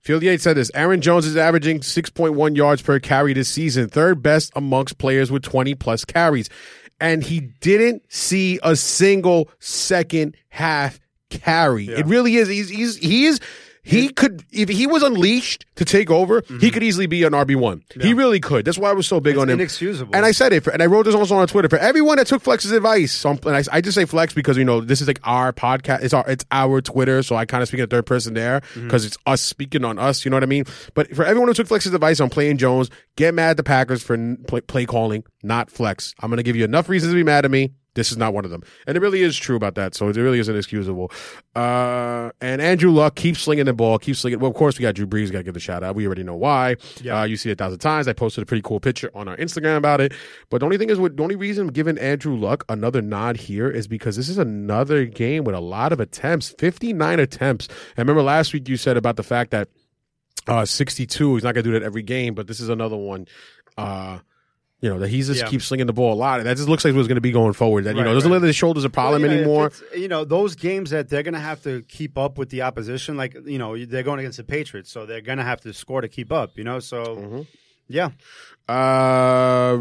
Field Yates said this: Aaron Jones is averaging six point one yards per carry this season, third best amongst players with twenty plus carries, and he didn't see a single second half carry. It really is. He's he's he is. He could, if he was unleashed to take over, he could easily be an RB one. He really could. That's why I was so big It's on him. inexcusable. And I said it, for, and I wrote this also on Twitter for everyone that took Flex's advice. And I, I just say Flex because you know this is like our podcast. It's our it's our Twitter, so I kind of speak in third person there Mm-hmm. because it's us speaking on us. You know what I mean? But for everyone who took Flex's advice on playing Jones, get mad at the Packers for play, play calling, not Flex. I'm going to give you enough reasons to be mad at me. This is not one of them, and it really is true about that. So it really is inexcusable. Uh, and Andrew Luck keeps slinging the ball, keeps slinging. Well, of course we got Drew Brees. Got to give the shout out. We already know why. Yeah. Uh, you see it a thousand times. I posted a pretty cool picture on our Instagram about it. But the only thing is, what the only reason I'm giving Andrew Luck another nod here is because this is another game with a lot of attempts, 59 attempts. And remember last week you said about the fact that uh, 62. He's not going to do that every game, but this is another one. Uh, you know that he's just Yeah. keeps slinging the ball a lot, and that just looks like what's going to be going forward. That you Right, know doesn't right. look like his shoulders a problem Well, yeah, anymore. You know, those games that they're going to have to keep up with the opposition, like, you know, they're going against the Patriots, so they're going to have to score to keep up, you know? So, Mm-hmm. yeah. Uh,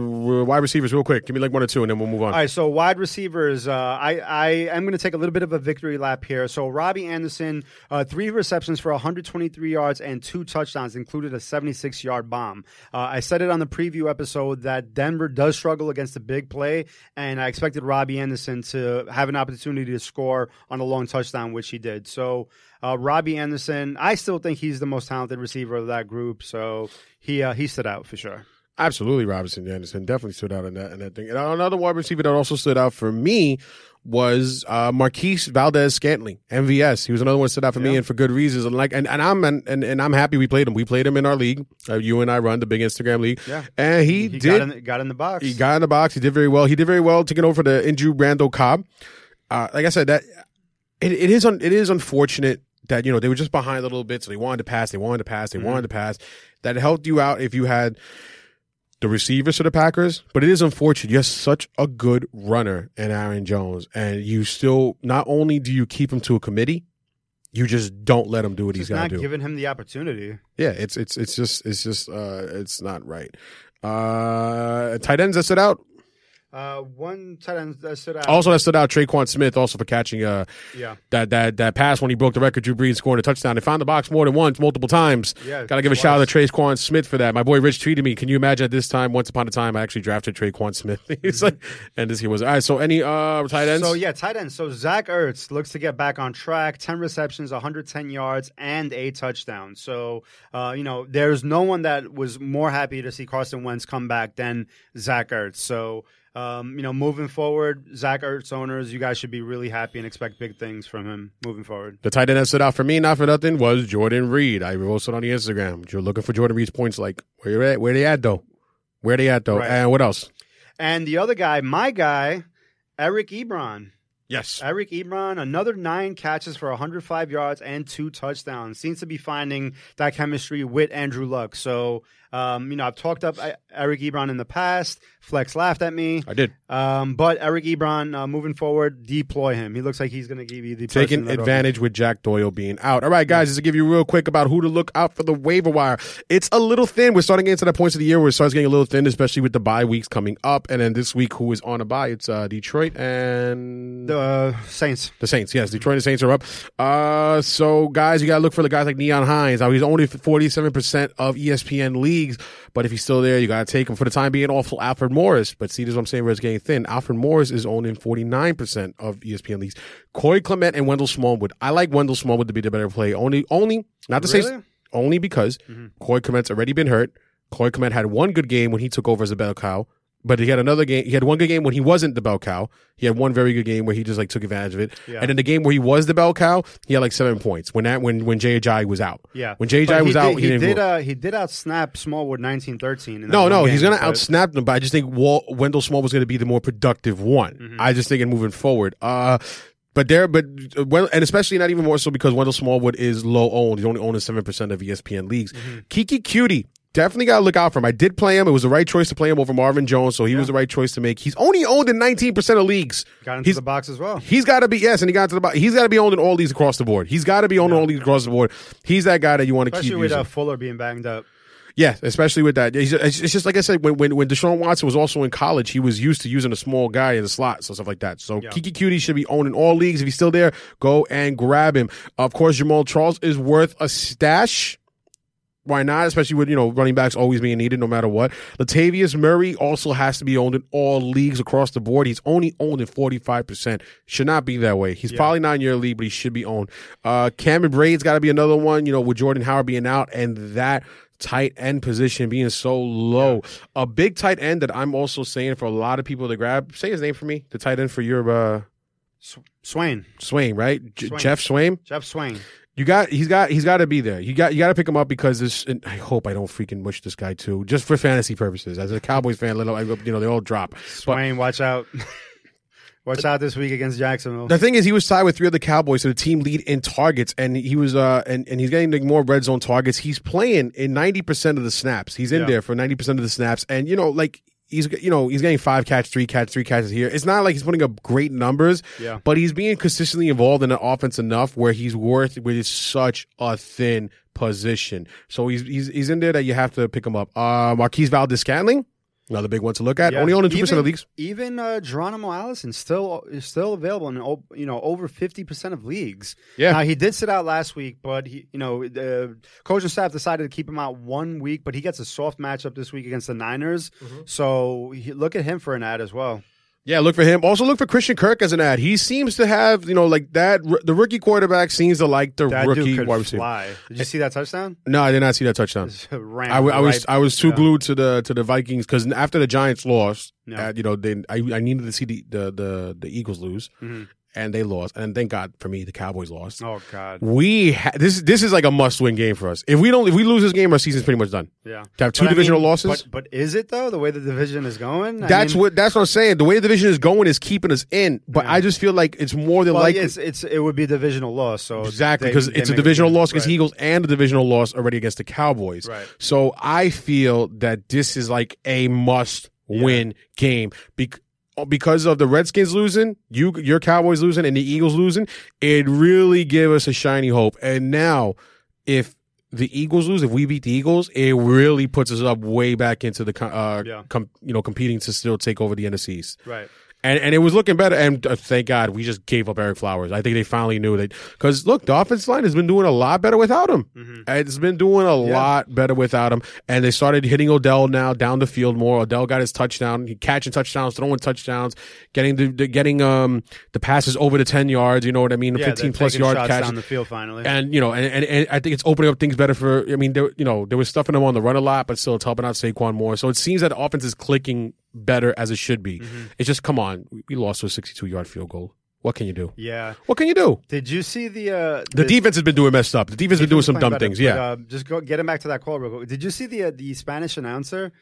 wide receivers, real quick. Give me like one or two, and then we'll move on. All right, so wide receivers, uh, I, I am going to take a little bit of a victory lap here. So Robby Anderson, uh, three receptions for 123 yards and two touchdowns, included a 76 yard bomb. Uh, I said it on the preview episode that Denver does struggle against the big play, and I expected Robby Anderson to have an opportunity to score on a long touchdown, which he did. So uh, Robby Anderson, I still think he's the most talented receiver of that group. So he uh, he stood out for sure. Absolutely, Robinson Anderson definitely stood out in that in that thing. And another wide receiver that also stood out for me was uh, Marquez Valdes-Scantling, MVS. He was another one that stood out for me, and for good reasons. And like, and, and I'm and, and, and I'm happy we played him. We played him in our league. Uh, you and I run the big Instagram league. Yeah. and he, He did. got in, got in the box. He got in the box. He did very well. He did very well taking over the injured Randall Cobb. Uh, like I said, that it, it is un, it is unfortunate that you know they were just behind a little bit, so they wanted to pass, they wanted to pass, they wanted to pass. That helped you out if you had the receivers for the Packers, but it is unfortunate. You're such a good runner in Aaron Jones, and you still not only do you keep him to a committee, you just don't let him do what he's got not to do. giving him the opportunity. Yeah, it's it's it's just it's just uh it's not right. Uh tight ends that stood out. Uh, one tight end that stood out. Also that stood out Tre'Quan Smith also for catching uh yeah, that that that pass when he broke the record Drew Brees scoring a touchdown. They found the box more than once, multiple times. Yeah, Gotta give a shout out to Tre'Quan Smith for that. My boy Rich tweeted me, Can you imagine at this time, once upon a time I actually drafted Tre'Quan Smith? He's like and this he was all right, so any uh tight ends? So yeah, tight end. So Zach Ertz looks to get back on track. Ten receptions, 110 yards, and a touchdown. So uh, you know, there's no one that was more happy to see Carson Wentz come back than Zach Ertz. So. Um, you know, moving forward, Zach Ertz owners, you guys should be really happy and expect big things from him moving forward. The tight end that stood out for me, not for nothing, was Jordan Reed. I posted on the Instagram. You're looking for Jordan Reed's points like where you at? Where they at though? Where they at though? Right. And what else? And the other guy, my guy, Eric Ebron. Yes. Eric Ebron, another nine catches for 105 yards and two touchdowns. Seems to be finding that chemistry with Andrew Luck. So, um, you know, I've talked up Eric Ebron in the past. Flex laughed at me. I did. Um, but Eric Ebron, uh, moving forward, deploy him. He looks like he's going to give you the Taking advantage with Jack Doyle being out. All right, guys, just to give you real quick about who to look out for the waiver wire. It's a little thin. We're starting into the points of the year where it starts getting a little thin, especially with the bye weeks coming up. And then this week, who is on a bye? It's uh, Detroit and The uh, Saints. The Saints, yes. Detroit and Saints are up. Uh, so, guys, you got to look for the guys like Nyheim Hines. Now, he's only 47% of ESPN ESPN leagues, but if he's still there, you got to take him for the time being. Awful Alfred Morris. But see, this is what I'm saying where it's getting thin. Alfred Morris is owned in 49% of ESPN leagues. Corey Clement and Wendell Smallwood. I like Wendell Smallwood to be the better play. Only, only, not to say, only because mm-hmm. Corey Clement's already been hurt. Corey Clement had one good game when he took over as a bell cow. But he had another game. He had one good game when he wasn't the bell cow. He had one very good game where he just like took advantage of it. Yeah. And in the game where he was the bell cow, he had like seven points when that when when JJ was out. Yeah. When JJ was did, out, he, he, didn't. did. Uh, he did outsnap Smallwood 1913. in that no, no, game, he's gonna but- outsnap them. But I just think Wal- Wendell Small was gonna be the more productive one. Mm-hmm. I just think in moving forward. Uh, but there, but uh, well, and especially not even more so because Wendell Smallwood is low owned. He's only owned in seven percent of ESPN leagues. Mm-hmm. Keke Coutee. Definitely got to look out for him. I did play him. It was the right choice to play him over Marvin Jones, so he was the right choice to make. He's only owned in 19% of leagues. Got into He's- the box as well. He's got to be yes, and he got to the bo- he's got to be owned in all these across the board. He's got to be owned in all these across the board. He's that guy that you want to Especially keep with using. uh, Fuller being banged up. Yeah, especially with that. He's, it's just like I said, when, when when Deshaun Watson was also in college, he was used to using a small guy in the slot, so stuff like that. So Yeah. Keke Coutee should be owned in all leagues. If he's still there, go and grab him. Of course, Jamaal Charles is worth a stash. Why not? Especially with you know running backs always being needed, no matter what. Latavius Murray also has to be owned in all leagues across the board. He's only owned in forty five percent. Should not be that way. He's probably not in your league, but he should be owned. Uh, Cameron Brate's got to be another one. You know, with Jordan Howard being out and that tight end position being so low. A big tight end that I'm also saying for a lot of people to grab. Say his name for me. The tight end for your uh, Swaim. Swaim, right? J- Swaim. Geoff Swaim. Geoff Swaim. You got he's got he's got to be there. You got you got to pick him up because this. And I hope I don't freaking mush this guy too, just for fantasy purposes. As a Cowboys fan, little you know they all drop. But Swaim, watch out. watch out this week against Jacksonville. the thing is, he was tied with three other Cowboys, so the team lead in targets, and he was uh and, and he's getting like, more red zone targets. He's playing in ninety percent of the snaps. He's in Yeah. there for ninety percent of the snaps, and you know like. He's you know he's getting five catch, three catch, three catches here. It's not like he's putting up great numbers, Yeah. but he's being consistently involved in the offense enough where he's worth with such a thin position. So he's he's he's in there that you have to pick him up. Uh, Marquez Valdes-Scantling, another big one to look at. Yeah. Only on two percent of leagues. Even uh, Geronimo Allison still is still available in you know over fifty percent of leagues. Yeah. Now he did sit out last week, but he you know the coach and staff decided to keep him out one week, but he gets a soft matchup this week against the Niners. Mm-hmm. So he, look at him for an ad as well. Yeah, look for him. Also, look for Christian Kirk as an ad. He seems to have, you know, like that. The rookie quarterback seems to like the That rookie wide receiver. fly. Did you see that touchdown? No, I did not see that touchdown. I, w- I was right- I was too glued to the to the Vikings because after the Giants lost, Yeah. uh, you know, then I I needed to see the the the, the Eagles lose, and they lost, and thank God for me, the Cowboys lost. Oh God, We ha- this this is like a must win game for us. If we don't, if we lose this game, our season's pretty much done. yeah. To have two But I divisional mean, losses. But, but is it though? The way the division is going, I that's mean- what that's what I'm saying. The way the division is going is keeping us in, but I just feel like it's more than Well, likely. it's it's it would be a divisional loss. So Exactly, because it's a divisional loss against Right. Eagles and a divisional loss already against the Cowboys. Right. So I feel that this is like a must win game Bec- because of the Redskins losing, you your Cowboys losing, and the Eagles losing. It really gave us a shiny hope. And now, if the Eagles lose, if we beat the Eagles, it really puts us up way back into the uh, Yeah. com- you know competing to still take over the NFC East Right. And and it was looking better. And uh, thank God we just gave up Ereck Flowers. I think they finally knew that because look, the offensive line has been doing a lot better without him. It's been doing a lot better without him. And they started hitting Odell now down the field more. Odell got his touchdown, he catching touchdowns, throwing touchdowns, getting the, the getting um the passes over the ten yards. You know what I mean? Yeah, Fifteen plus yard catches down the field finally. and you know, and, and, and I think it's opening up things better for. I mean, there, you know, there was stuffing them on the run a lot, but still it's helping out Saquon more. So it seems that the offense is clicking better as it should be. Mm-hmm. It's just come on, we- lost to a 62 yard field goal. What can you do? yeah. What can you do? Did you see the uh, The defense has been doing messed up. The defense has been doing some dumb better, things. but, Yeah, uh, just go him back to that call real quick. Did you see the uh, the Spanish announcer?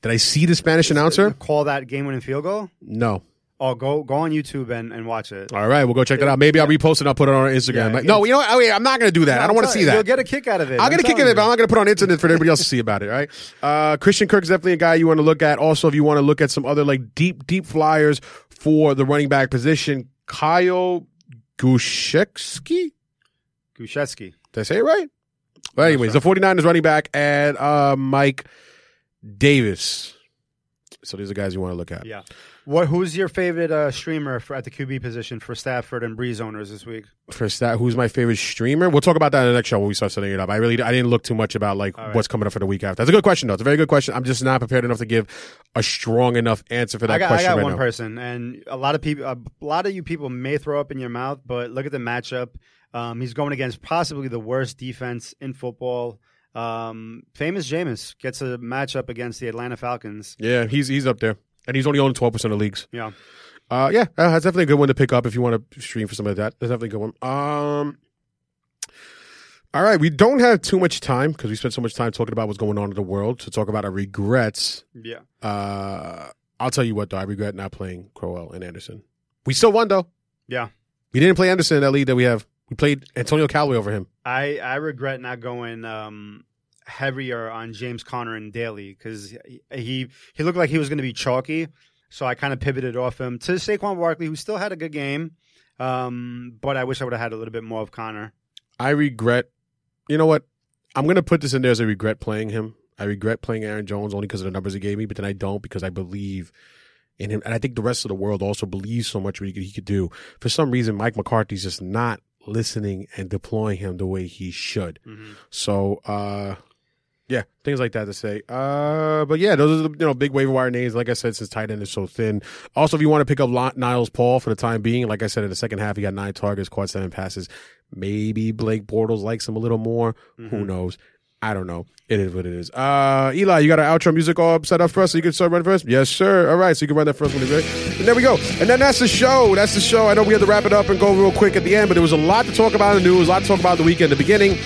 Did I see the Spanish announcer? call that game-winning field goal. No. Oh, go go on YouTube and, and watch it. All right, we'll go check that out. Maybe I'll repost it. and I'll put it on our Instagram. Yeah, Like, no, you know what? Oh, wait, I'm not going to do that. I don't want to see that. You'll get a kick out of it. I'll get I'm a kick of it, but I'm not going to put it on internet for everybody else to see about it. Right? Uh, Christian Kirk is definitely a guy you want to look at. Also, if you want to look at some other like deep, deep flyers for the running back position, Kyle Gushevsky. Gushetsky. Did I say it right? Well, anyways, the 49ers running back and uh, Mike Davis. So these are guys you want to look at. Yeah. What? Who's your favorite uh, streamer for, at the QB position for Stafford and Brees owners this week? For stat, who's my favorite streamer? We'll talk about that in the next show when we start setting it up. I really, I didn't look too much about like right. what's coming up for the week after. That's a good question though. It's a very good question. I'm just not prepared enough to give a strong enough answer for that I got, I question got right one now. person, and a lot of people, a lot of you people may throw up in your mouth, but look at the matchup. Um, he's going against possibly the worst defense in football. Um, famous Jameis gets a matchup against the Atlanta Falcons. Yeah, he's he's up there, and he's only on 12 percent of leagues. Yeah. Uh, yeah, uh, that's definitely a good one to pick up if you want to stream for something like that. That's definitely a good one. Um, all right, we don't have too much time because we spent so much time talking about what's going on in the world to talk about our regrets. Yeah. Uh, I'll tell you what though, I regret not playing Crowell and Anderson. We still won though. Yeah. We didn't play Anderson in that lead that we have. We played Antonio Callaway over him. I, I regret not going um, heavier on James Conner and Daly because he, he looked like he was going to be chalky, so I kind of pivoted off him to Saquon Barkley, who still had a good game, um, but I wish I would have had a little bit more of Conner. I regret. You know what? I'm going to put this in there as a regret playing him. I regret playing Aaron Jones only because of the numbers he gave me, but then I don't because I believe in him, and I think the rest of the world also believes so much what he could, he could do. For some reason, Mike McCarthy's just not listening and deploying him the way he should. So, uh, yeah, things like that to say. Uh, but yeah, those are the you know big waiver wire names. Like I said, since tight end is so thin. Also, if you want to pick up Niles Paul for the time being, like I said in the second half, he got nine targets, caught seven passes. Maybe Blake Bortles likes him a little more. Who knows? I don't know. It is what it is. Uh, Eli, you got our outro music all set up for us so you can start running first? Yes, sir. All right, so you can run that first one. Right? And there we go. And then that's the show. That's the show. I know we had to wrap it up and go real quick at the end, but there was a lot to talk about in the news, a lot to talk about the weekend. The beginning,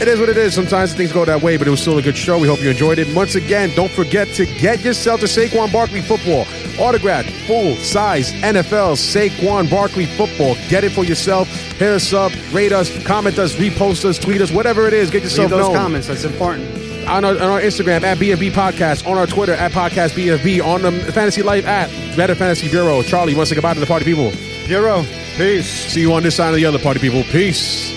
it is what it is. Sometimes things go that way, but it was still a good show. We hope you enjoyed it. Once again, don't forget to get yourself to Saquon Barkley Football. Autographed, full size NFL Saquon Barkley Football. Get it for yourself. Hit us up, rate us, comment us, repost us, tweet us, whatever it is. Get yourself Leave those known comments. That's important. on our, on our Instagram at BFB Podcast, on our Twitter at Podcast BFB, on the Fantasy Life at Better Fantasy Bureau. Charlie, you want to say goodbye to the party people? Bureau. Peace. See you on this side of the other party people. Peace.